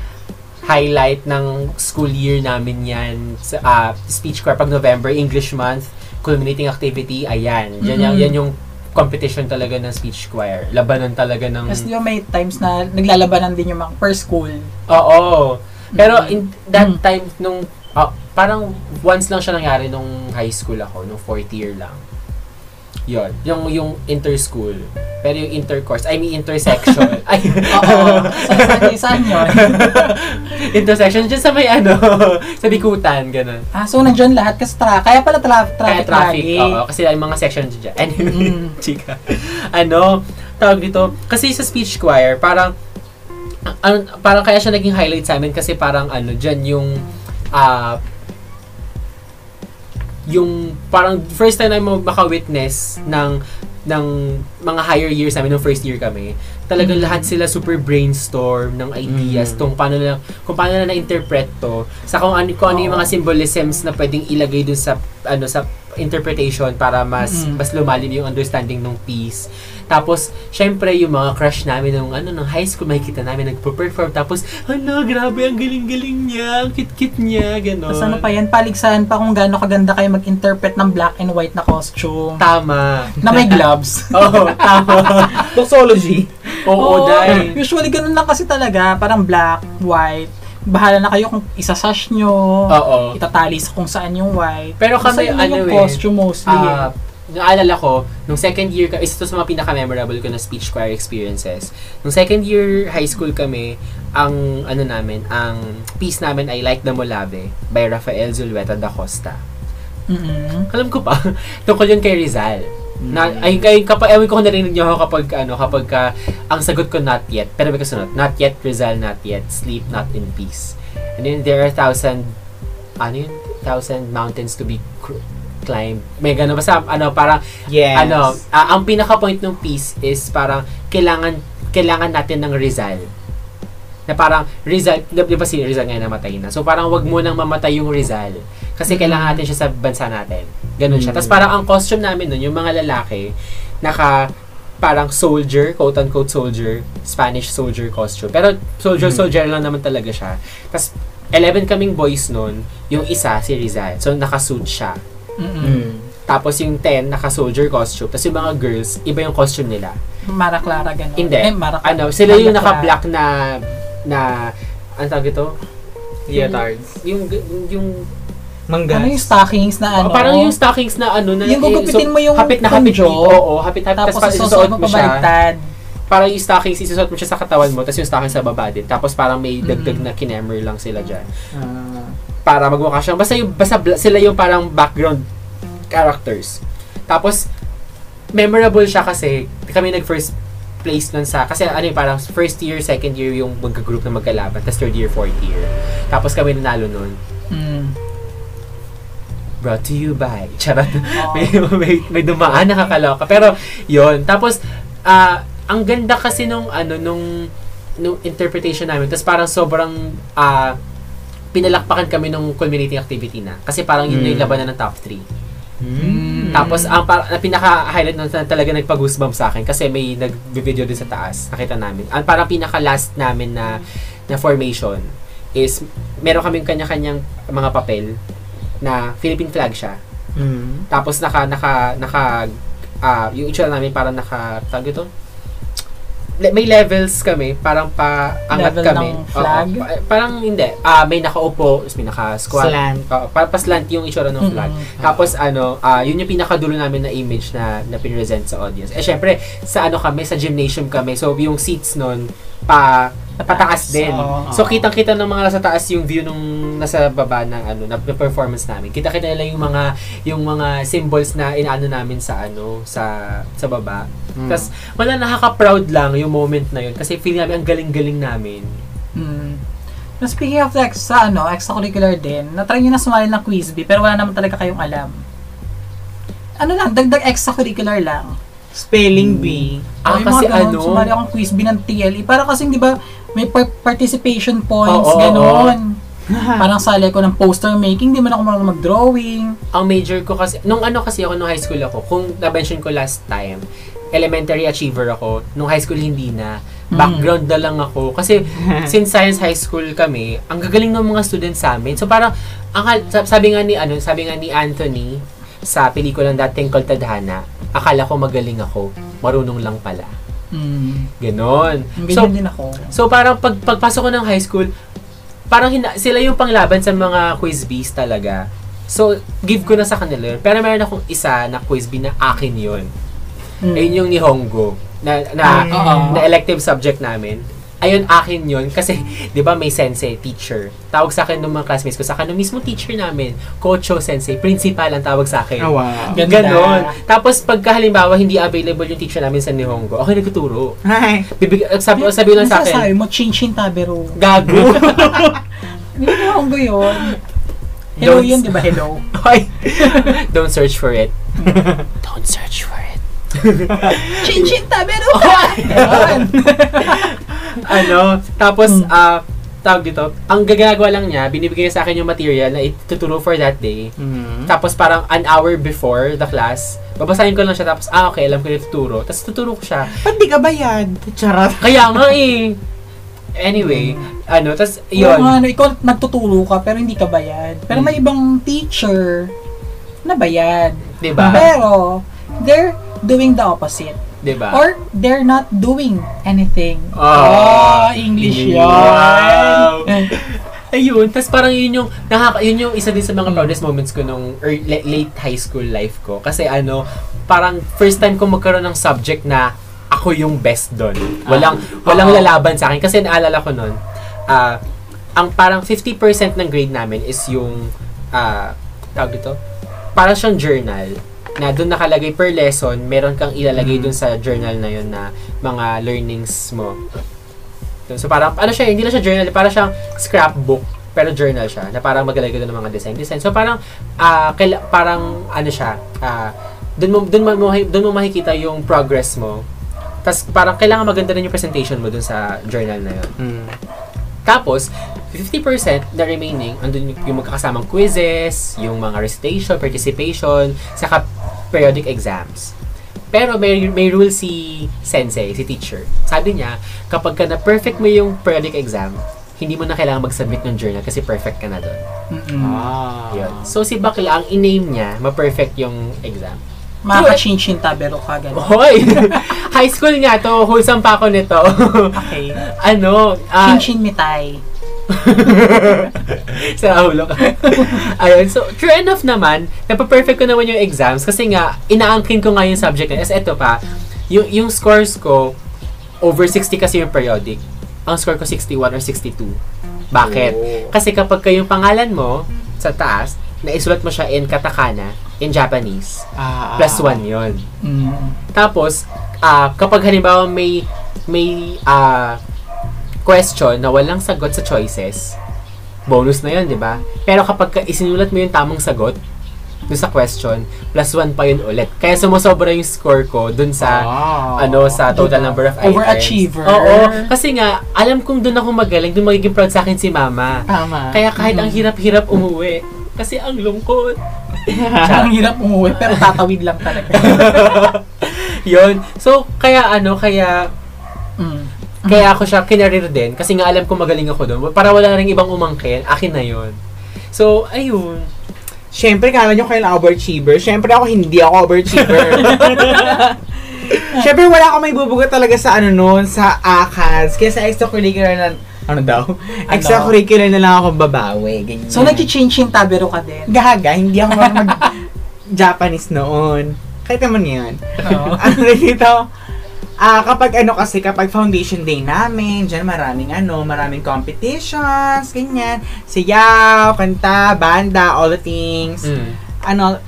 Highlight ng school year namin yan. Sa, ah, speech choir pag November, English month, culminating activity, ayan. Yan, yan, Mhm. yan yung competition talaga ng speech choir. Labanan talaga ng... Tapos ba may times na naglalabanan din yung mga per school. Oo. Pero Mhm. in that Mhm. time, nung... ah, parang once lang siya nangyari nung high school ako, nung fourth year lang. Yon, yung yung inter-school. Pero yung intercourse, I mean intersection. [laughs] ay, Oo. sa, sa, saan yun? [laughs] intersection dyan sa may ano, [laughs] sa bikutan, ganun. Ah, so nandiyan lahat kasi tra kaya pala tra Kaya traffic, traffic, lagi. oo. Kasi yung mga section dyan. Anyway, Mm. chika. Ano, tawag dito, kasi sa speech choir, parang, ano, parang kaya siya naging highlight sa amin kasi parang ano, dyan yung, ah, yung parang first time na maka-witness ng ng mga higher years namin, nung first year kami, talagang Mm. lahat sila super brainstorm ng ideas Mm. tong paano na kung paano na na-interpret to sa kung ano, kung ano yung Oo. mga symbolisms na pwedeng ilagay dun sa ano sa interpretation para mas Mm. mas lumalim yung understanding ng piece. Tapos, syempre, yung mga crush namin ng, ano, ng high school, makikita namin nagpo-perform. Tapos, ano, grabe, ang galing-galing niya, ang kit-kit niya, gano'n. Tapos ano pa yan, paligsahan pa kung gaano kaganda kayo mag-interpret ng black and white na costume. Tama. na may gloves. [laughs] Oo, tama. Doxology. Oo, dahil. Usually ganun lang kasi talaga, parang black, white. Bahala na kayo kung isasash nyo, Oo. itatali sa kung saan yung white. Pero kami, ano yung eh, costume mostly. Ah, naalala ko, nung second year, ka- isa to sa mga pinaka-memorable ko na speech choir experiences. Nung second year high school kami, ang ano namin, ang piece namin ay Like the Molave by Rafael Zulueta da Costa. Mm-mm. Alam ko pa, [laughs] tungkol yun kay Rizal. Na, ay, kay, kapag, ewan ko kung narinig niyo ako kapag, ano, kapag ka, ang sagot ko not yet, pero may kasunod, not yet, Rizal, not yet, sleep not in peace. And then there are thousand, ano yun, thousand mountains to be cr- climbed. May gano'n, basta, ano, parang, Yes. ano, ah, ang pinaka-point ng peace is parang, kailangan, kailangan natin ng Rizal. Na parang, Rizal, di ba si Rizal ngayon namatay na? So parang wag mo nang mamatay yung Rizal. Kasi kailangan natin siya sa bansa natin. Ganun siya. Mm. Tapos parang ang costume namin nun, yung mga lalaki, naka, parang soldier, quote-unquote soldier, Spanish soldier costume. Pero soldier-soldier lang naman talaga siya. Tapos, 11 kaming boys nun, yung isa, si Rizal. So, naka-suit siya. Mm-mm. Mm. Tapos yung 10, naka-soldier costume. Tapos yung mga girls, iba yung costume nila. Mara Clara ganun. Hindi. Eh, Mara Ano, sila yung naka-black na, na, ano tawag ito? Leotards. Yung, yung, Manggas. Ano yung stockings na ano? oh, parang yung stockings na ano, na, Yung gugupitin mo yung hapit na hapit dito. Oo, hapit hapit. tapos Tapos, isusuot mo mo siya. pabaliktad. Parang yung stockings, isusuot mo siya sa katawan mo, tapos yung stockings sa baba din. Tapos parang may dagdag Mm. na kinemmer lang sila dyan. Ah. Para magmukha siyang basta yung basta sila yung parang background characters. Tapos memorable siya kasi kami nag first place nun sa, kasi ano yung parang first year, second year yung magka-group na magkalaban, tapos third year, fourth year. Tapos kami nanalo nun. Mm. Brought to you by, [laughs] charot. Oo. may, may, may dumaan, nakakaloka. Pero, yon Tapos, ah, ang ganda kasi nung, ano, nung, nung interpretation namin. Tapos parang sobrang, ah, pinalakpakan kami nung culminating activity na. Kasi parang yun na yung Mm. labanan ng top 3. Mm. Tapos, ang par- na pinaka-highlight na na talaga nagpa-goosebumps sa akin kasi may nag-video din sa taas. Nakita namin. Ang parang pinaka-last namin na, na formation is meron kaming kanya-kanyang mga papel na Philippine flag siya. Mm. Tapos naka naka naka ah yung itsura namin parang naka tawag ito. Le- may levels kami, parang pa angat Level kami. ng flag? Oo, pa- parang hindi. Ah, may nakaupo, tapos may naka-squat. Slant. Oo, pa, pa slant yung itsura ng flag. Tapos ano, ah yun yung pinakadulo namin na image na na pinresent sa audience. Eh syempre, sa ano kami, sa gymnasium kami. So yung seats nun pa pataas din. Oo. So kitang-kita ng mga nasa taas yung view nung nasa baba ng ano na, performance namin. Kita-kita nila yung mga yung mga symbols na inaano namin sa ano sa sa baba. Mm. Tapos wala nakaka-proud lang yung moment na yun kasi feeling namin ang galing-galing namin. Mm. Na speaking of like, sa ano, extracurricular din, na-try nyo na sumali ng quiz bee, pero wala naman talaga kayong alam. Ano lang, dagdag extracurricular lang. Spelling bee. Ah, Yung kasi mga ganun, ano? Sumali akong quiz bee ng TLE. Para kasi, di ba, may par- participation points, Oo, oo, gano'n. [laughs] Parang sali ko ng poster making, di man ako marunong mag-drawing. Ang major ko kasi, nung ano kasi ako, nung high school ako, kung na-mention ko last time, elementary achiever ako. Nung high school, hindi na. Background na lang ako. Kasi, [laughs] since science high school kami, ang gagaling ng mga students sa amin. So, parang, ang, hal- sab- sabi nga ni, ano, sabi nga ni Anthony, sa pelikulang dating called Tadhana, akala ko magaling ako, marunong lang pala. Mm. Ganon. Ganyan So, din ako. So parang pag pagpasok ko ng high school, parang hina, sila yung panglaban sa mga quiz bees talaga. So, give ko na sa kanila yun. Pero meron akong isa na quiz bee na akin yun. Mm. Ayun yung ni Hongo. Na, na, Ah, oo. na elective subject namin. Ayun, akin yun. Kasi, di ba may sensei, teacher. Tawag sa akin ng mga classmates ko. Sa akin, ng mismo teacher namin, Kocho Sensei, principal ang tawag sa akin. Oh, wow. Ganda. Ganon. Tapos, pagka halimbawa, hindi available yung teacher namin sa Nihongo, ako yung nagtuturo. Hi. Bibig, sabi, sabi lang sa akin, Sasabi mo, Chinchin Tabero. gago. [laughs] Ko yun. Hello Don't- yun, di ba? Hello. Don't search for it. [laughs] Don't search for it. [laughs] Chinchin Tabero ka! [laughs] Ano, tapos, Hmm. ah, tawag dito, ang gagagawa lang niya, binibigay niya sa akin yung material na ituturo for that day. Mm. Tapos parang an hour before the class, babasahin ko lang siya, tapos, ah, okay, alam ko yung tuturo. Tapos tuturo ko siya. Ba't di ka bayad? Charot. Kaya nga eh. Anyway, ano, tapos, Yun. yun. ano, ikaw nagtuturo ka pero hindi ka bayad. Pero may ibang teacher na bayad. Diba? Pero, they're doing the opposite. Diba? Or, they're not doing anything. Ah. Oh, English Wow. yan. [laughs] Ayun, tas parang yun yung nakaka yun yung isa din sa mga proudest moments ko nung ear- la- late high school life ko kasi ano, parang first time ko magkaroon ng subject na ako yung best doon. Walang walang Oo. lalaban sa akin kasi naalala ko noon, ah ang parang 50% ng grade namin is yung ah tawag dito, parang siyang journal na doon nakalagay per lesson, meron kang ilalagay Mm. doon sa journal na yun na mga learnings mo. So parang, ano siya, hindi na siya journal, parang siyang scrapbook, pero journal siya, na parang magalagay ko doon ng mga design design. So parang, ah kaila, parang, ano siya, ah doon mo, doon mo, doon mo makikita yung progress mo. Tapos parang kailangan maganda rin yung presentation mo doon sa journal na yun. Mm. Tapos, 50% na remaining, andun yung, yung magkakasamang quizzes, yung mga recitation, participation, saka periodic exams. Pero may, may rule si sensei, si teacher. Sabi niya, kapag ka na-perfect mo yung periodic exam, hindi mo na kailangan mag-submit ng journal kasi perfect ka na doon. Mm-mm. Ah. Yun. So, si Bakla, ang in-name niya, ma-perfect yung exam. Makaka-chinchin tabero ka, gano'n. Hoy! [laughs] High school nga to, wholesome pa ako nito. Okay. [laughs] ano, ah, Chinchin mitay. [laughs] sa ulo ka. [laughs] Ayun, so, true enough naman, napaperfect ko naman yung exams kasi nga, inaangkin ko nga yung subject na. As eto pa, yung, yung scores ko, over 60 kasi yung periodic. Ang score ko 61 or 62. Bakit? Oh. Kasi kapag kayong pangalan mo sa taas, naisulat mo siya in katakana, in Japanese, Ah. plus 1 yon Mm. Tapos, ah, kapag halimbawa may may ah, question na walang sagot sa choices, bonus na yun, di ba? Pero kapag ka isinulat mo yung tamang sagot dun sa question, plus one pa yun ulit. Kaya sumusobra yung score ko dun sa Oh. ano sa total number of items. Overachiever. Oo. Kasi nga, alam kong dun ako magaling, dun magiging proud sa akin si mama. Tama. Kaya kahit ang hirap-hirap umuwi, kasi ang lungkot. [laughs] Ang hirap umuwi, pero tatawid lang talaga. [laughs] Yun. So, kaya ano, kaya Mm. Kaya ako siya kinarir din kasi nga alam ko magaling ako doon. Para wala ring ibang umangkin, akin na yun. So, ayun. Siyempre, kala nyo kayo lang overachiever. Siyempre, ako hindi ako overachiever. [laughs] Siyempre, wala akong may bubugat talaga sa ano noon, sa ACADS. Kaya sa extracurricular na, ano daw? Extracurricular na lang ako babawi. Ganyan. So, nag-change yung tabero ka din. Gaga, hindi ako marunong mag-Japanese noon. Kahit naman yan. Ano na dito? Ah, kapag ano kasi, kapag foundation day namin, dyan maraming ano, maraming competitions, ganyan. Siyaw, kanta, banda, all the things. Mm. Ano,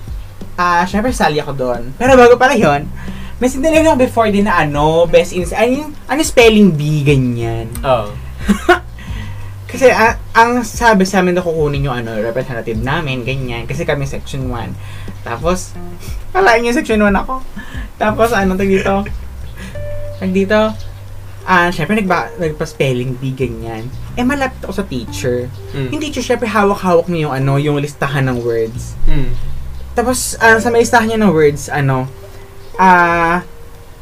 ah, syempre sali ako doon. Pero bago pala yun, may sindihan ako before din na ano, best in, ano, ano spelling bee, ganyan. Oh. [laughs] Kasi ah, ang sabi sa amin na kukunin yung ano, representative namin, ganyan. Kasi kami section 1. Tapos, [laughs] kalain yung section 1 ako. Tapos ano, tag dito, tag dito, ah, syempre nagba, nagpa-spelling bee, ganyan. Eh, malapit ako sa teacher. Mm. Yung teacher, syempre hawak-hawak niya yung ano, yung listahan ng words. Mm. Tapos, ah, sa may listahan niya ng words, ano, ah,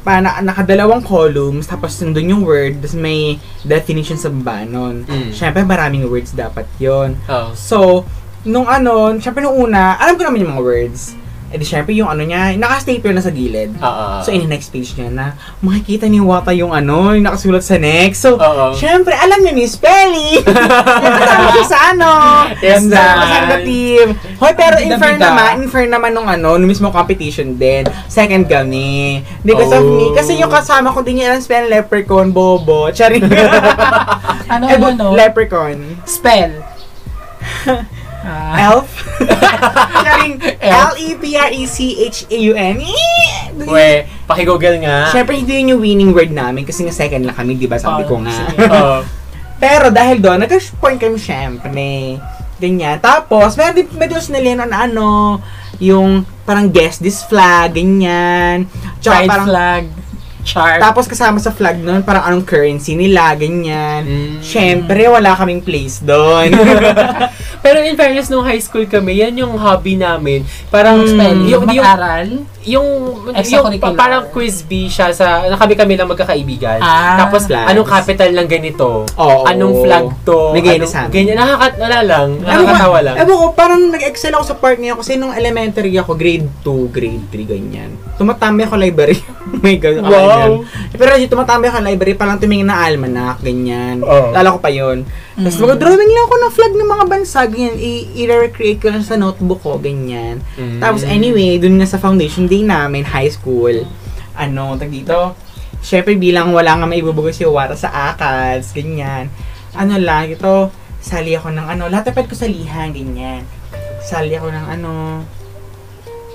pa, na, nakadalawang columns, tapos nandun yung word, tapos may definition sa baba nun. Mm. Syempre, maraming words dapat yon Oh. So, nung ano, syempre nung una, alam ko naman yung mga words. Eh di syempre yung ano niya, naka-staple na sa gilid. Oo. So, in the next page niya na, makikita ni Wata yung ano, yung nakasulat sa next. So, Oo. syempre, alam niya ni spelling. [laughs] Kasama siya sa ano. Yes, sa representative. Hoy, pero in fair naman, in fair naman nung ano, nung mismo competition din. Second kami. Because of Oh. me. Kasi yung kasama ko din yung spell leprechaun, bobo. Charing. [laughs] Ano, Eh, ano, no? Leprechaun. Spell. [laughs] Ah, Elf. [laughs] Charing. E L-E-P-R-E-C-H-A-U-N. We, paki-google nga. Siyempre, hindi yun yung winning word namin kasi nga second lang kami, di ba? Sabi ko Oh, nga. sige. Oo. [laughs] Pero dahil doon, nag-point kami syempre. Ganyan. Tapos, meron din may doon nila na ano, yung parang guess this flag, ganyan. Tsaka pride parang, flag. Chart. tapos kasama sa flag noon, parang anong currency nila, ganyan. Mm. Syempre, wala kaming place doon. [laughs] Pero in fairness, nung high school kami, yan yung hobby namin. Parang, Mm. Spelling. yung, yung, Mag-aral. Yung, yung, pa- parang quiz bee siya sa, kami kami lang magkakaibigan. Ah, Tapos, flags. anong capital ng ganito? Oo. Anong flag to? Ganyan Anong- sa amin. Ganyan, nakakat, wala lang. Nakakatawa lang. Ewan ko, parang nag-excel ako sa part niya kasi nung elementary ako, grade 2, grade 3, ganyan. Tumatambay ako library. oh my God. Wow. ganyan. Pero kasi tumatambay ako library, parang tumingin na almanac, ganyan. Oo. Lala ko pa yun. Tapos Mm. mag-drawing lang ako ng flag ng mga bansa, ganyan. I-recreate ko lang sa notebook ko, ganyan. Mm. Tapos anyway, dun nga sa foundation day namin, high school, ano, tag dito, syempre bilang wala nga maibubugay si Wara sa ACADS, ganyan. Ano lang, ito, sali ako ng ano, lahat dapat ko salihan, ganyan. Sali ako ng ano,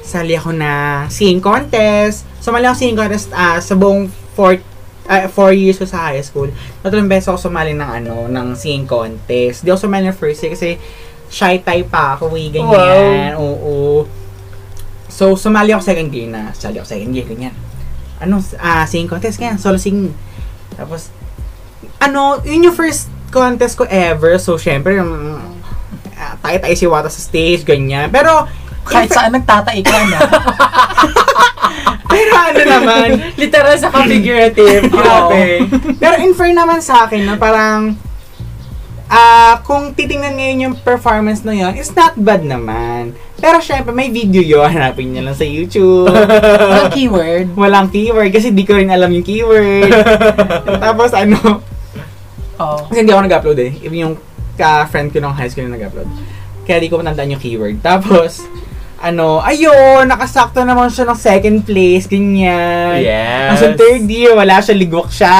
sali ako na singing contest. Sumali ako singing contest ah, sa buong fourth ah, four years ko sa high school. Tatlong beses ako sumali ng ano, ng singing contest. Di ako sumali ng first year kasi shy type pa ako, eh, ganyan. Oo. So, sumali ako second year na. Sumali ako second year, ganyan. Ano, ah, singing contest, ganyan. Solo singing. Tapos, ano, yun yung first contest ko ever. So, syempre, um, ah, tayo-tayo si Wata sa stage, ganyan. Pero, Kahit saan nagtatai ka na. [laughs] pero ano naman, Literal sa ka-figurative. [laughs] Grabe. Pero in fair naman sa akin, no, parang, ah, kung titingnan ngayon yung performance na yun, it's not bad naman. Pero syempre, may video yun. [laughs] Hanapin nyo lang sa YouTube. Walang keyword. Walang keyword kasi di ko rin alam yung keyword. [laughs] Tapos ano, Oh. kasi hindi ako nag-upload eh. Even yung ka-friend ko nung high school na nag-upload. Kaya di ko matandaan yung keyword. Tapos, ano, ayun, nakasakto naman siya ng second place, ganyan. Yes. Nasa third year, wala siya, ligwak siya. [laughs]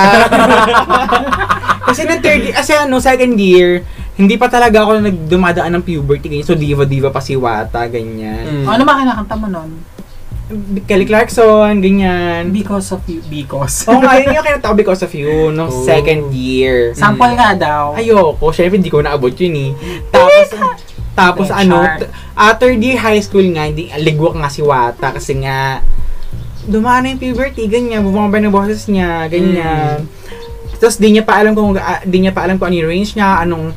kasi ng third year, kasi ano, second year, hindi pa talaga ako nagdumadaan ng puberty, ganyan. So, diva-diva pa si Wata, ganyan. Mm. Ano ba kinakanta mo nun? Kelly Clarkson, ganyan. Because of you. Because. Oo nga, yun yung [laughs] kinata ko because of you, nung Oh. second year. Sample nga daw. Ayoko, syempre hindi ko naabot yun eh. Tapos, tapos Hindi, ano, t- ah, third year high school nga, hindi, ligwak nga si Wata kasi nga, dumaan na yung puberty, ganyan, bumaba na boses niya, ganyan. Tapos di niya pa alam kung, ah, di niya pa alam kung ano yung range niya, anong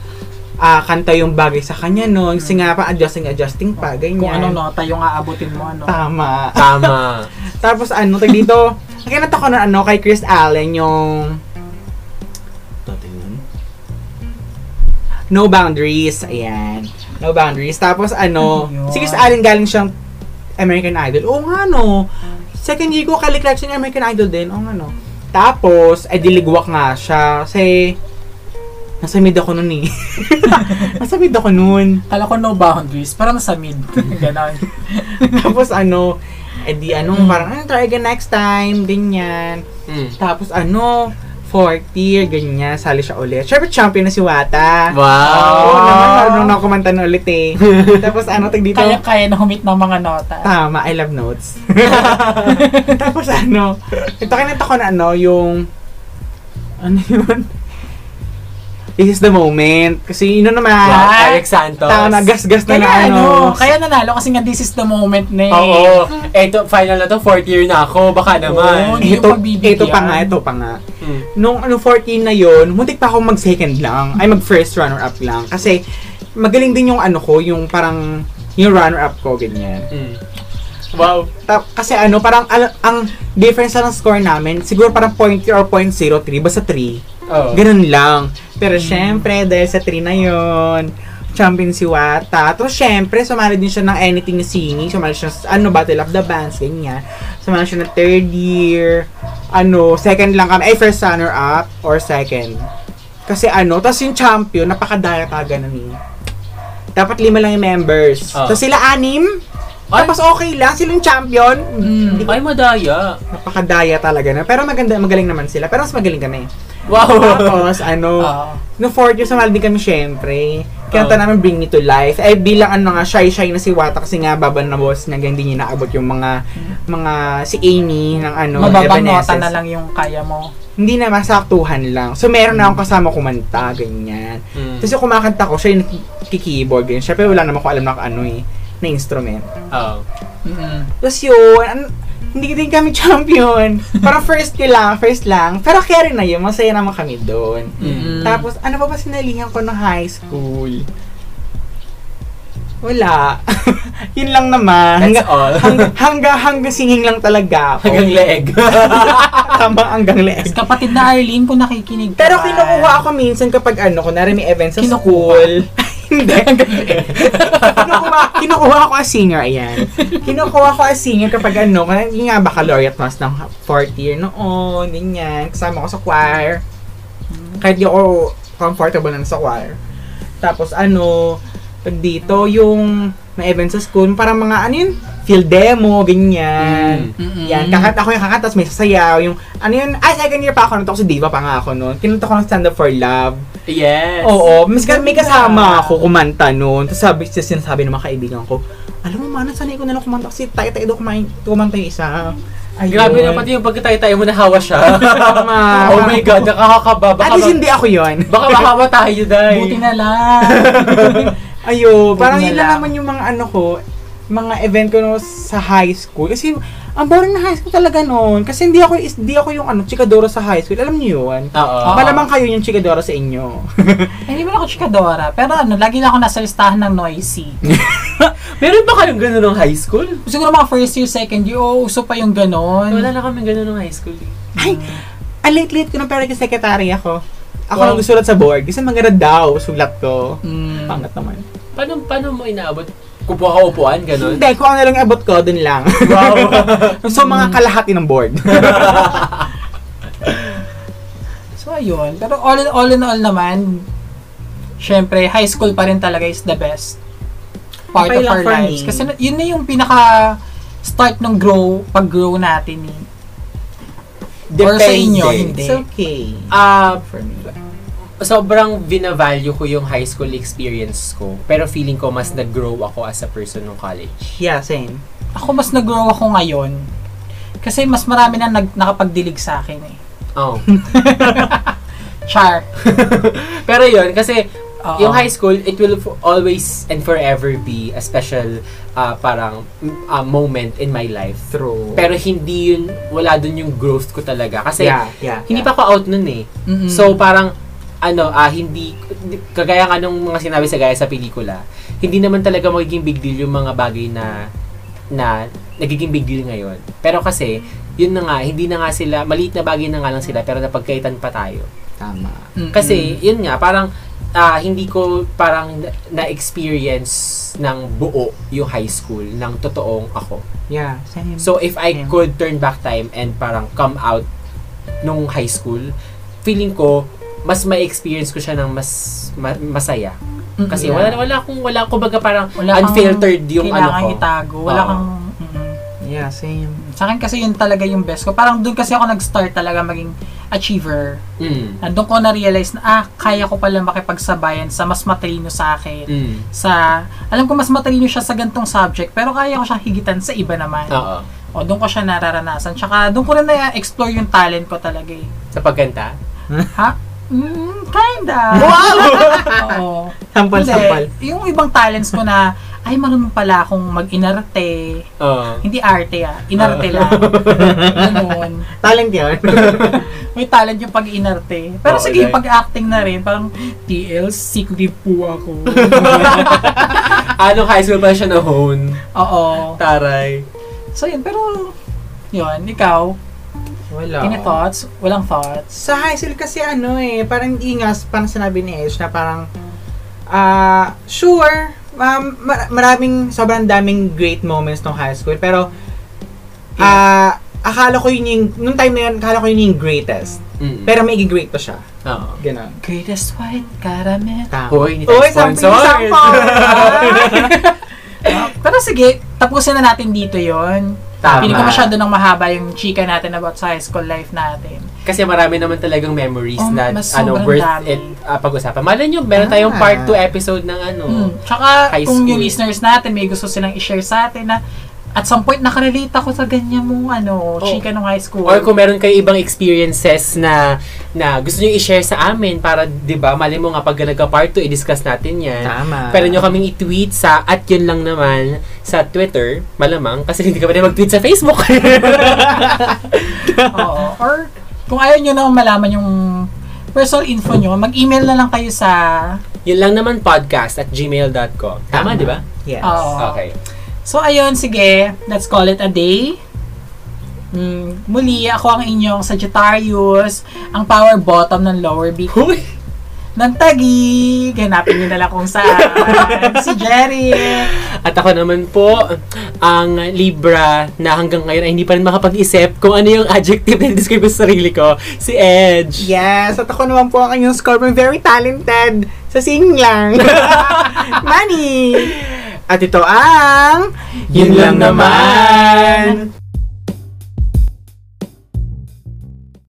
ah, kanta yung bagay sa kanya, no? Kasi nga pa, adjusting, adjusting pa, ganyan. Kung anong nota yung aabutin mo, ano. Tama. Tama. [laughs] Tapos ano, tag dito, nakinata ko na ano, kay Chris Allen yung... No Boundaries. Ayan. No Boundaries. Tapos ano, si Chris Allen galing siyang American Idol. Oo nga no. Second year ko, kalikrak siya ng American Idol din. Oo nga no. Tapos, eh diligwak nga siya. Kasi, nasa mid ako nun eh. [laughs] nasa mid ako nun. Kala ko no boundaries. Parang nasa mid. [laughs] Ganon. [laughs] Tapos ano, eh di anong parang, ano, try again next time, ganyan. Mm. Tapos ano, fourth year, ganyan, sali siya ulit. Siyempre, champion na si Wata. Wow. Oo naman, marunong na kumanta na ulit eh. [laughs] Tapos ano, tag dito, Kaya-kaya na humit ng mga nota. tama, I love notes. [laughs] Tapos ano, ito kinanta ko na ano, yung, ano yun? This is the moment. Kasi yun na naman, Wow, Eric Santos. tama na, gas-gas na Kaya na ano. kaya nanalo kasi nga this is the moment na eh. Oo. Eto, final na to, fourth year na ako. Baka naman. hindi ito, ito pa nga, ito pa nga. Mm. nung ano 14 na yon, muntik pa ako mag second lang. Ay mag first runner up lang kasi magaling din yung ano ko, yung parang yung runner up ko ganyan. Mm. Wow. Ta- kasi ano, parang al- ang difference lang ng score namin, siguro parang 0.3 or 0.03, basta 3. Oh. Ganun lang. Pero syempre, dahil sa 3 na yon champion si Wata. Tapos syempre, sumali din siya ng anything na singing. Sumali siya sa, ano, Battle of the Bands, ganyan. Sumali siya ng third year. Ano, second lang kami. Ay, first runner up or second. Kasi ano, tapos yung champion, napakadaya taga na ni. Dapat lima lang yung members. Ah. Tapos sila anim. Ay. Tapos okay lang, sila yung champion. Mm. Ay, madaya. Napakadaya talaga na. Pero maganda, magaling naman sila. Pero mas magaling kami. Wow. Tapos, ano, Oo. no fourth year, sumali din kami syempre. Kanta Oh. namin Bring Me to Life. Eh, bilang ano nga, shy-shy na si Wata kasi nga baban na boss niya, hindi niya naabot yung mga, mga, si Amy ng ano, Mababang nota na lang yung kaya mo. Hindi na, masaktuhan lang. So, meron na akong kasama kumanta, ganyan. Mm. Tapos yung kumakanta ko, siya yung nakikeyboard, ganyan. Syempre, wala naman ko alam na ano eh, na instrument. Oh. Mm-mm. Tapos yun, an- hindi din kami [laughs] champion. Parang first year lang, first lang. Pero carry na yun, masaya naman kami doon. Mm. Tapos, ano pa ba sinalihan ko ng high school? Wala. [laughs] Yun lang naman. That's Hangga, all. hangga, hangga, hangga singing lang talaga ako. Hanggang leeg. [laughs] Tama, hanggang leeg. Kapatid na Arlene, kung nakikinig ka Pero kinukuha ako minsan kapag ano, kunwari may event sa Kinukuha? school. Hindi. kinukuha, kinukuha ako as singer, ayan. Kinukuha ko as singer kapag ano, yung nga baccalaureate mas ng fourth year noon, ganyan. Kasama ko sa choir. Kahit di ako comfortable na sa choir. Tapos ano, pag dito, yung may event sa school, parang mga ano yun, field demo, ganyan. Mm-mm. Yan, kakanta ako yung kakanta, tapos may sasayaw, yung, ano yun, ay, second year pa ako, nito ako sa diva pa nga ako noon. Kinanta ko ng Stand Up for Love. Yes. Oo, mas may kasama ako kumanta noon. Tapos sabi, tapos sinasabi ng mga kaibigan ko, alam mo, mana, sanay ko na lang kumanta kasi tayo-tayo daw kumain, kumanta yung isa. Ayun. Grabe na pati yung pagkatay-tayo mo nahawa siya. [laughs] Tama. oh my God, nakakakaba. Baka, At least hindi ako yon. baka mahawa tayo, Day. Buti na lang. [laughs] Ayo, parang yun lang. naman yung mga ano ko, mga event ko no, sa high school. Kasi, ang boring na high school talaga noon. Kasi hindi ako, is- hindi ako yung ano, chikadoro sa high school. Alam niyo yun? Oo. Ah. Malamang kayo yung chikadoro sa inyo. [laughs] Eh, Hindi mo ako chikadora. Pero ano, lagi na ako nasa listahan ng noisy. [laughs] Meron ba kayong gano'n nung high school? Siguro mga first year, second year, oo, uso pa yung ganon. Wala na kami gano'n nung high school. eh. Ay, ang late-late ko nung pero secretary ako. Ako Wow. wow. nagsulat sa board. Kasi maganda daw, sulat ko. Mm. Pangat naman. Paano, paano mo inaabot? Kupuha ka upuan, gano'n? Hindi, kung ano lang abot ko, dun lang. Wow. [laughs] so, mga kalahati ng board. [laughs] So, ayun. Pero all in all, in all naman, syempre, high school pa rin talaga is the best part Okay of our lives. me. Kasi na- yun na yung pinaka start ng grow, pag-grow natin eh. Or sa inyo, hindi. It's okay. Ah, For me. Sobrang binavalue ko yung high school experience ko. Pero feeling ko mas nag-grow ako as a person nung college. Yeah, same. Ako mas nag-grow ako ngayon. Kasi mas marami na nag, nakapagdilig sa akin eh. Oh. [laughs] Char. [laughs] Pero yun, kasi Oo. yung high school, it will f- always and forever be a special uh, parang uh, moment in my life. True. Pero hindi yun, wala dun yung growth ko talaga. Kasi yeah, yeah. hindi yeah. pa ako out nun eh. Mm-mm. So parang ano, ah hindi kagaya nga nung mga sinabi sa gaya sa pelikula, hindi naman talaga magiging big deal yung mga bagay na na nagiging big deal ngayon. Pero kasi, yun na nga, hindi na nga sila, maliit na bagay na nga lang sila, pero napagkaitan pa tayo. Tama. Kasi, yun nga, parang, ah, hindi ko parang na- na-experience ng buo yung high school, ng totoong ako. Yeah, same. So, if I Yeah. could turn back time and parang come out nung high school, feeling ko, mas ma-experience ko siya ng mas ma- masaya. Mm-mm. Kasi Yeah. wala wala akong wala kumbaga parang Wala unfiltered yung ano kailangan ko. itago. Wala Oo. kang... mm-mm. yeah, same. Sa akin kasi yun talaga yung best ko. Parang doon kasi ako nag-start talaga maging achiever. Mm. Nandun ko na-realize na, ah, kaya ko pala makipagsabayan sa mas matalino sa akin. Mm. Sa, alam ko mas matalino siya sa gantong subject, pero kaya ko siya higitan sa iba naman. Oo. O, doon ko siya nararanasan. Tsaka, doon ko rin na-explore yung talent ko talaga eh. Sa pagkanta. Ha? Mm, kinda. Wow! [laughs] Oo. Sampal, Hindi, sampal. Yung ibang talents ko na, ay, marunong pala akong mag-inarte. Oo. Hindi arte ah, inarte lang. Ganun. Talent yun. [laughs] May talent yung pag-inarte. Pero Oo, sige, like- pag-acting na rin, parang, TL, secretive po ako. [laughs] Anong high school pa siya na-hone? Oo. Taray. So yun, pero, yun, ikaw, Wala. any thoughts? Walang thoughts? Sa high school kasi ano eh, parang ingas, parang sinabi ni Ash na parang, ah, sure, um, mar- maraming, sobrang daming great moments ng high school, pero, ah, akala ko yun yung, nung time na yun, akala ko yun yung greatest. Mm. Pero may great pa siya. Oo. Ganon. Greatest white caramel. Tama. Hoy, sponsor. sample! Ah, [laughs] pero sige, tapusin na natin dito yon. Tama. Pili ko masyado ng mahaba yung chika natin about sa high school life natin. Kasi marami naman talagang memories Oh, na ano worth dami. it ah, pag-usapan. Malay nyo, meron Ah. tayong part 2 episode ng ano. Hmm. Tsaka, High kung yung listeners natin may gusto silang i-share sa atin na at some point nakarelate ako sa ganyan mong ano, chika nung high school. Or kung meron kayo ibang experiences na na gusto niyo i-share sa amin para 'di ba, mali mo nga pag nagka part 2 i-discuss natin 'yan. Tama. Pero nyo kaming i-tweet sa at yun lang naman sa Twitter, malamang kasi hindi ka pa mag-tweet sa Facebook. [laughs] Oo. Or kung ayaw nyo na malaman yung personal info nyo, mag-email na lang kayo sa yun lang naman podcast at gmail.com. Tama, Tama. di ba? Yes. Oo. Okay. So, ayun, sige. Let's call it a day. Mm, muli, ako ang inyong Sagittarius, ang power bottom ng lower beak Huy! ng Tagi. Ganapin nyo na lang kung saan. si Jerry. At ako naman po, ang Libra na hanggang ngayon ay hindi pa rin makapag-isip kung ano yung adjective na describe sa sarili ko, si Edge. Yes, at ako naman po ang inyong Scorpion, very talented sa sing lang. [laughs] Money! At ito ang... Yun lang naman.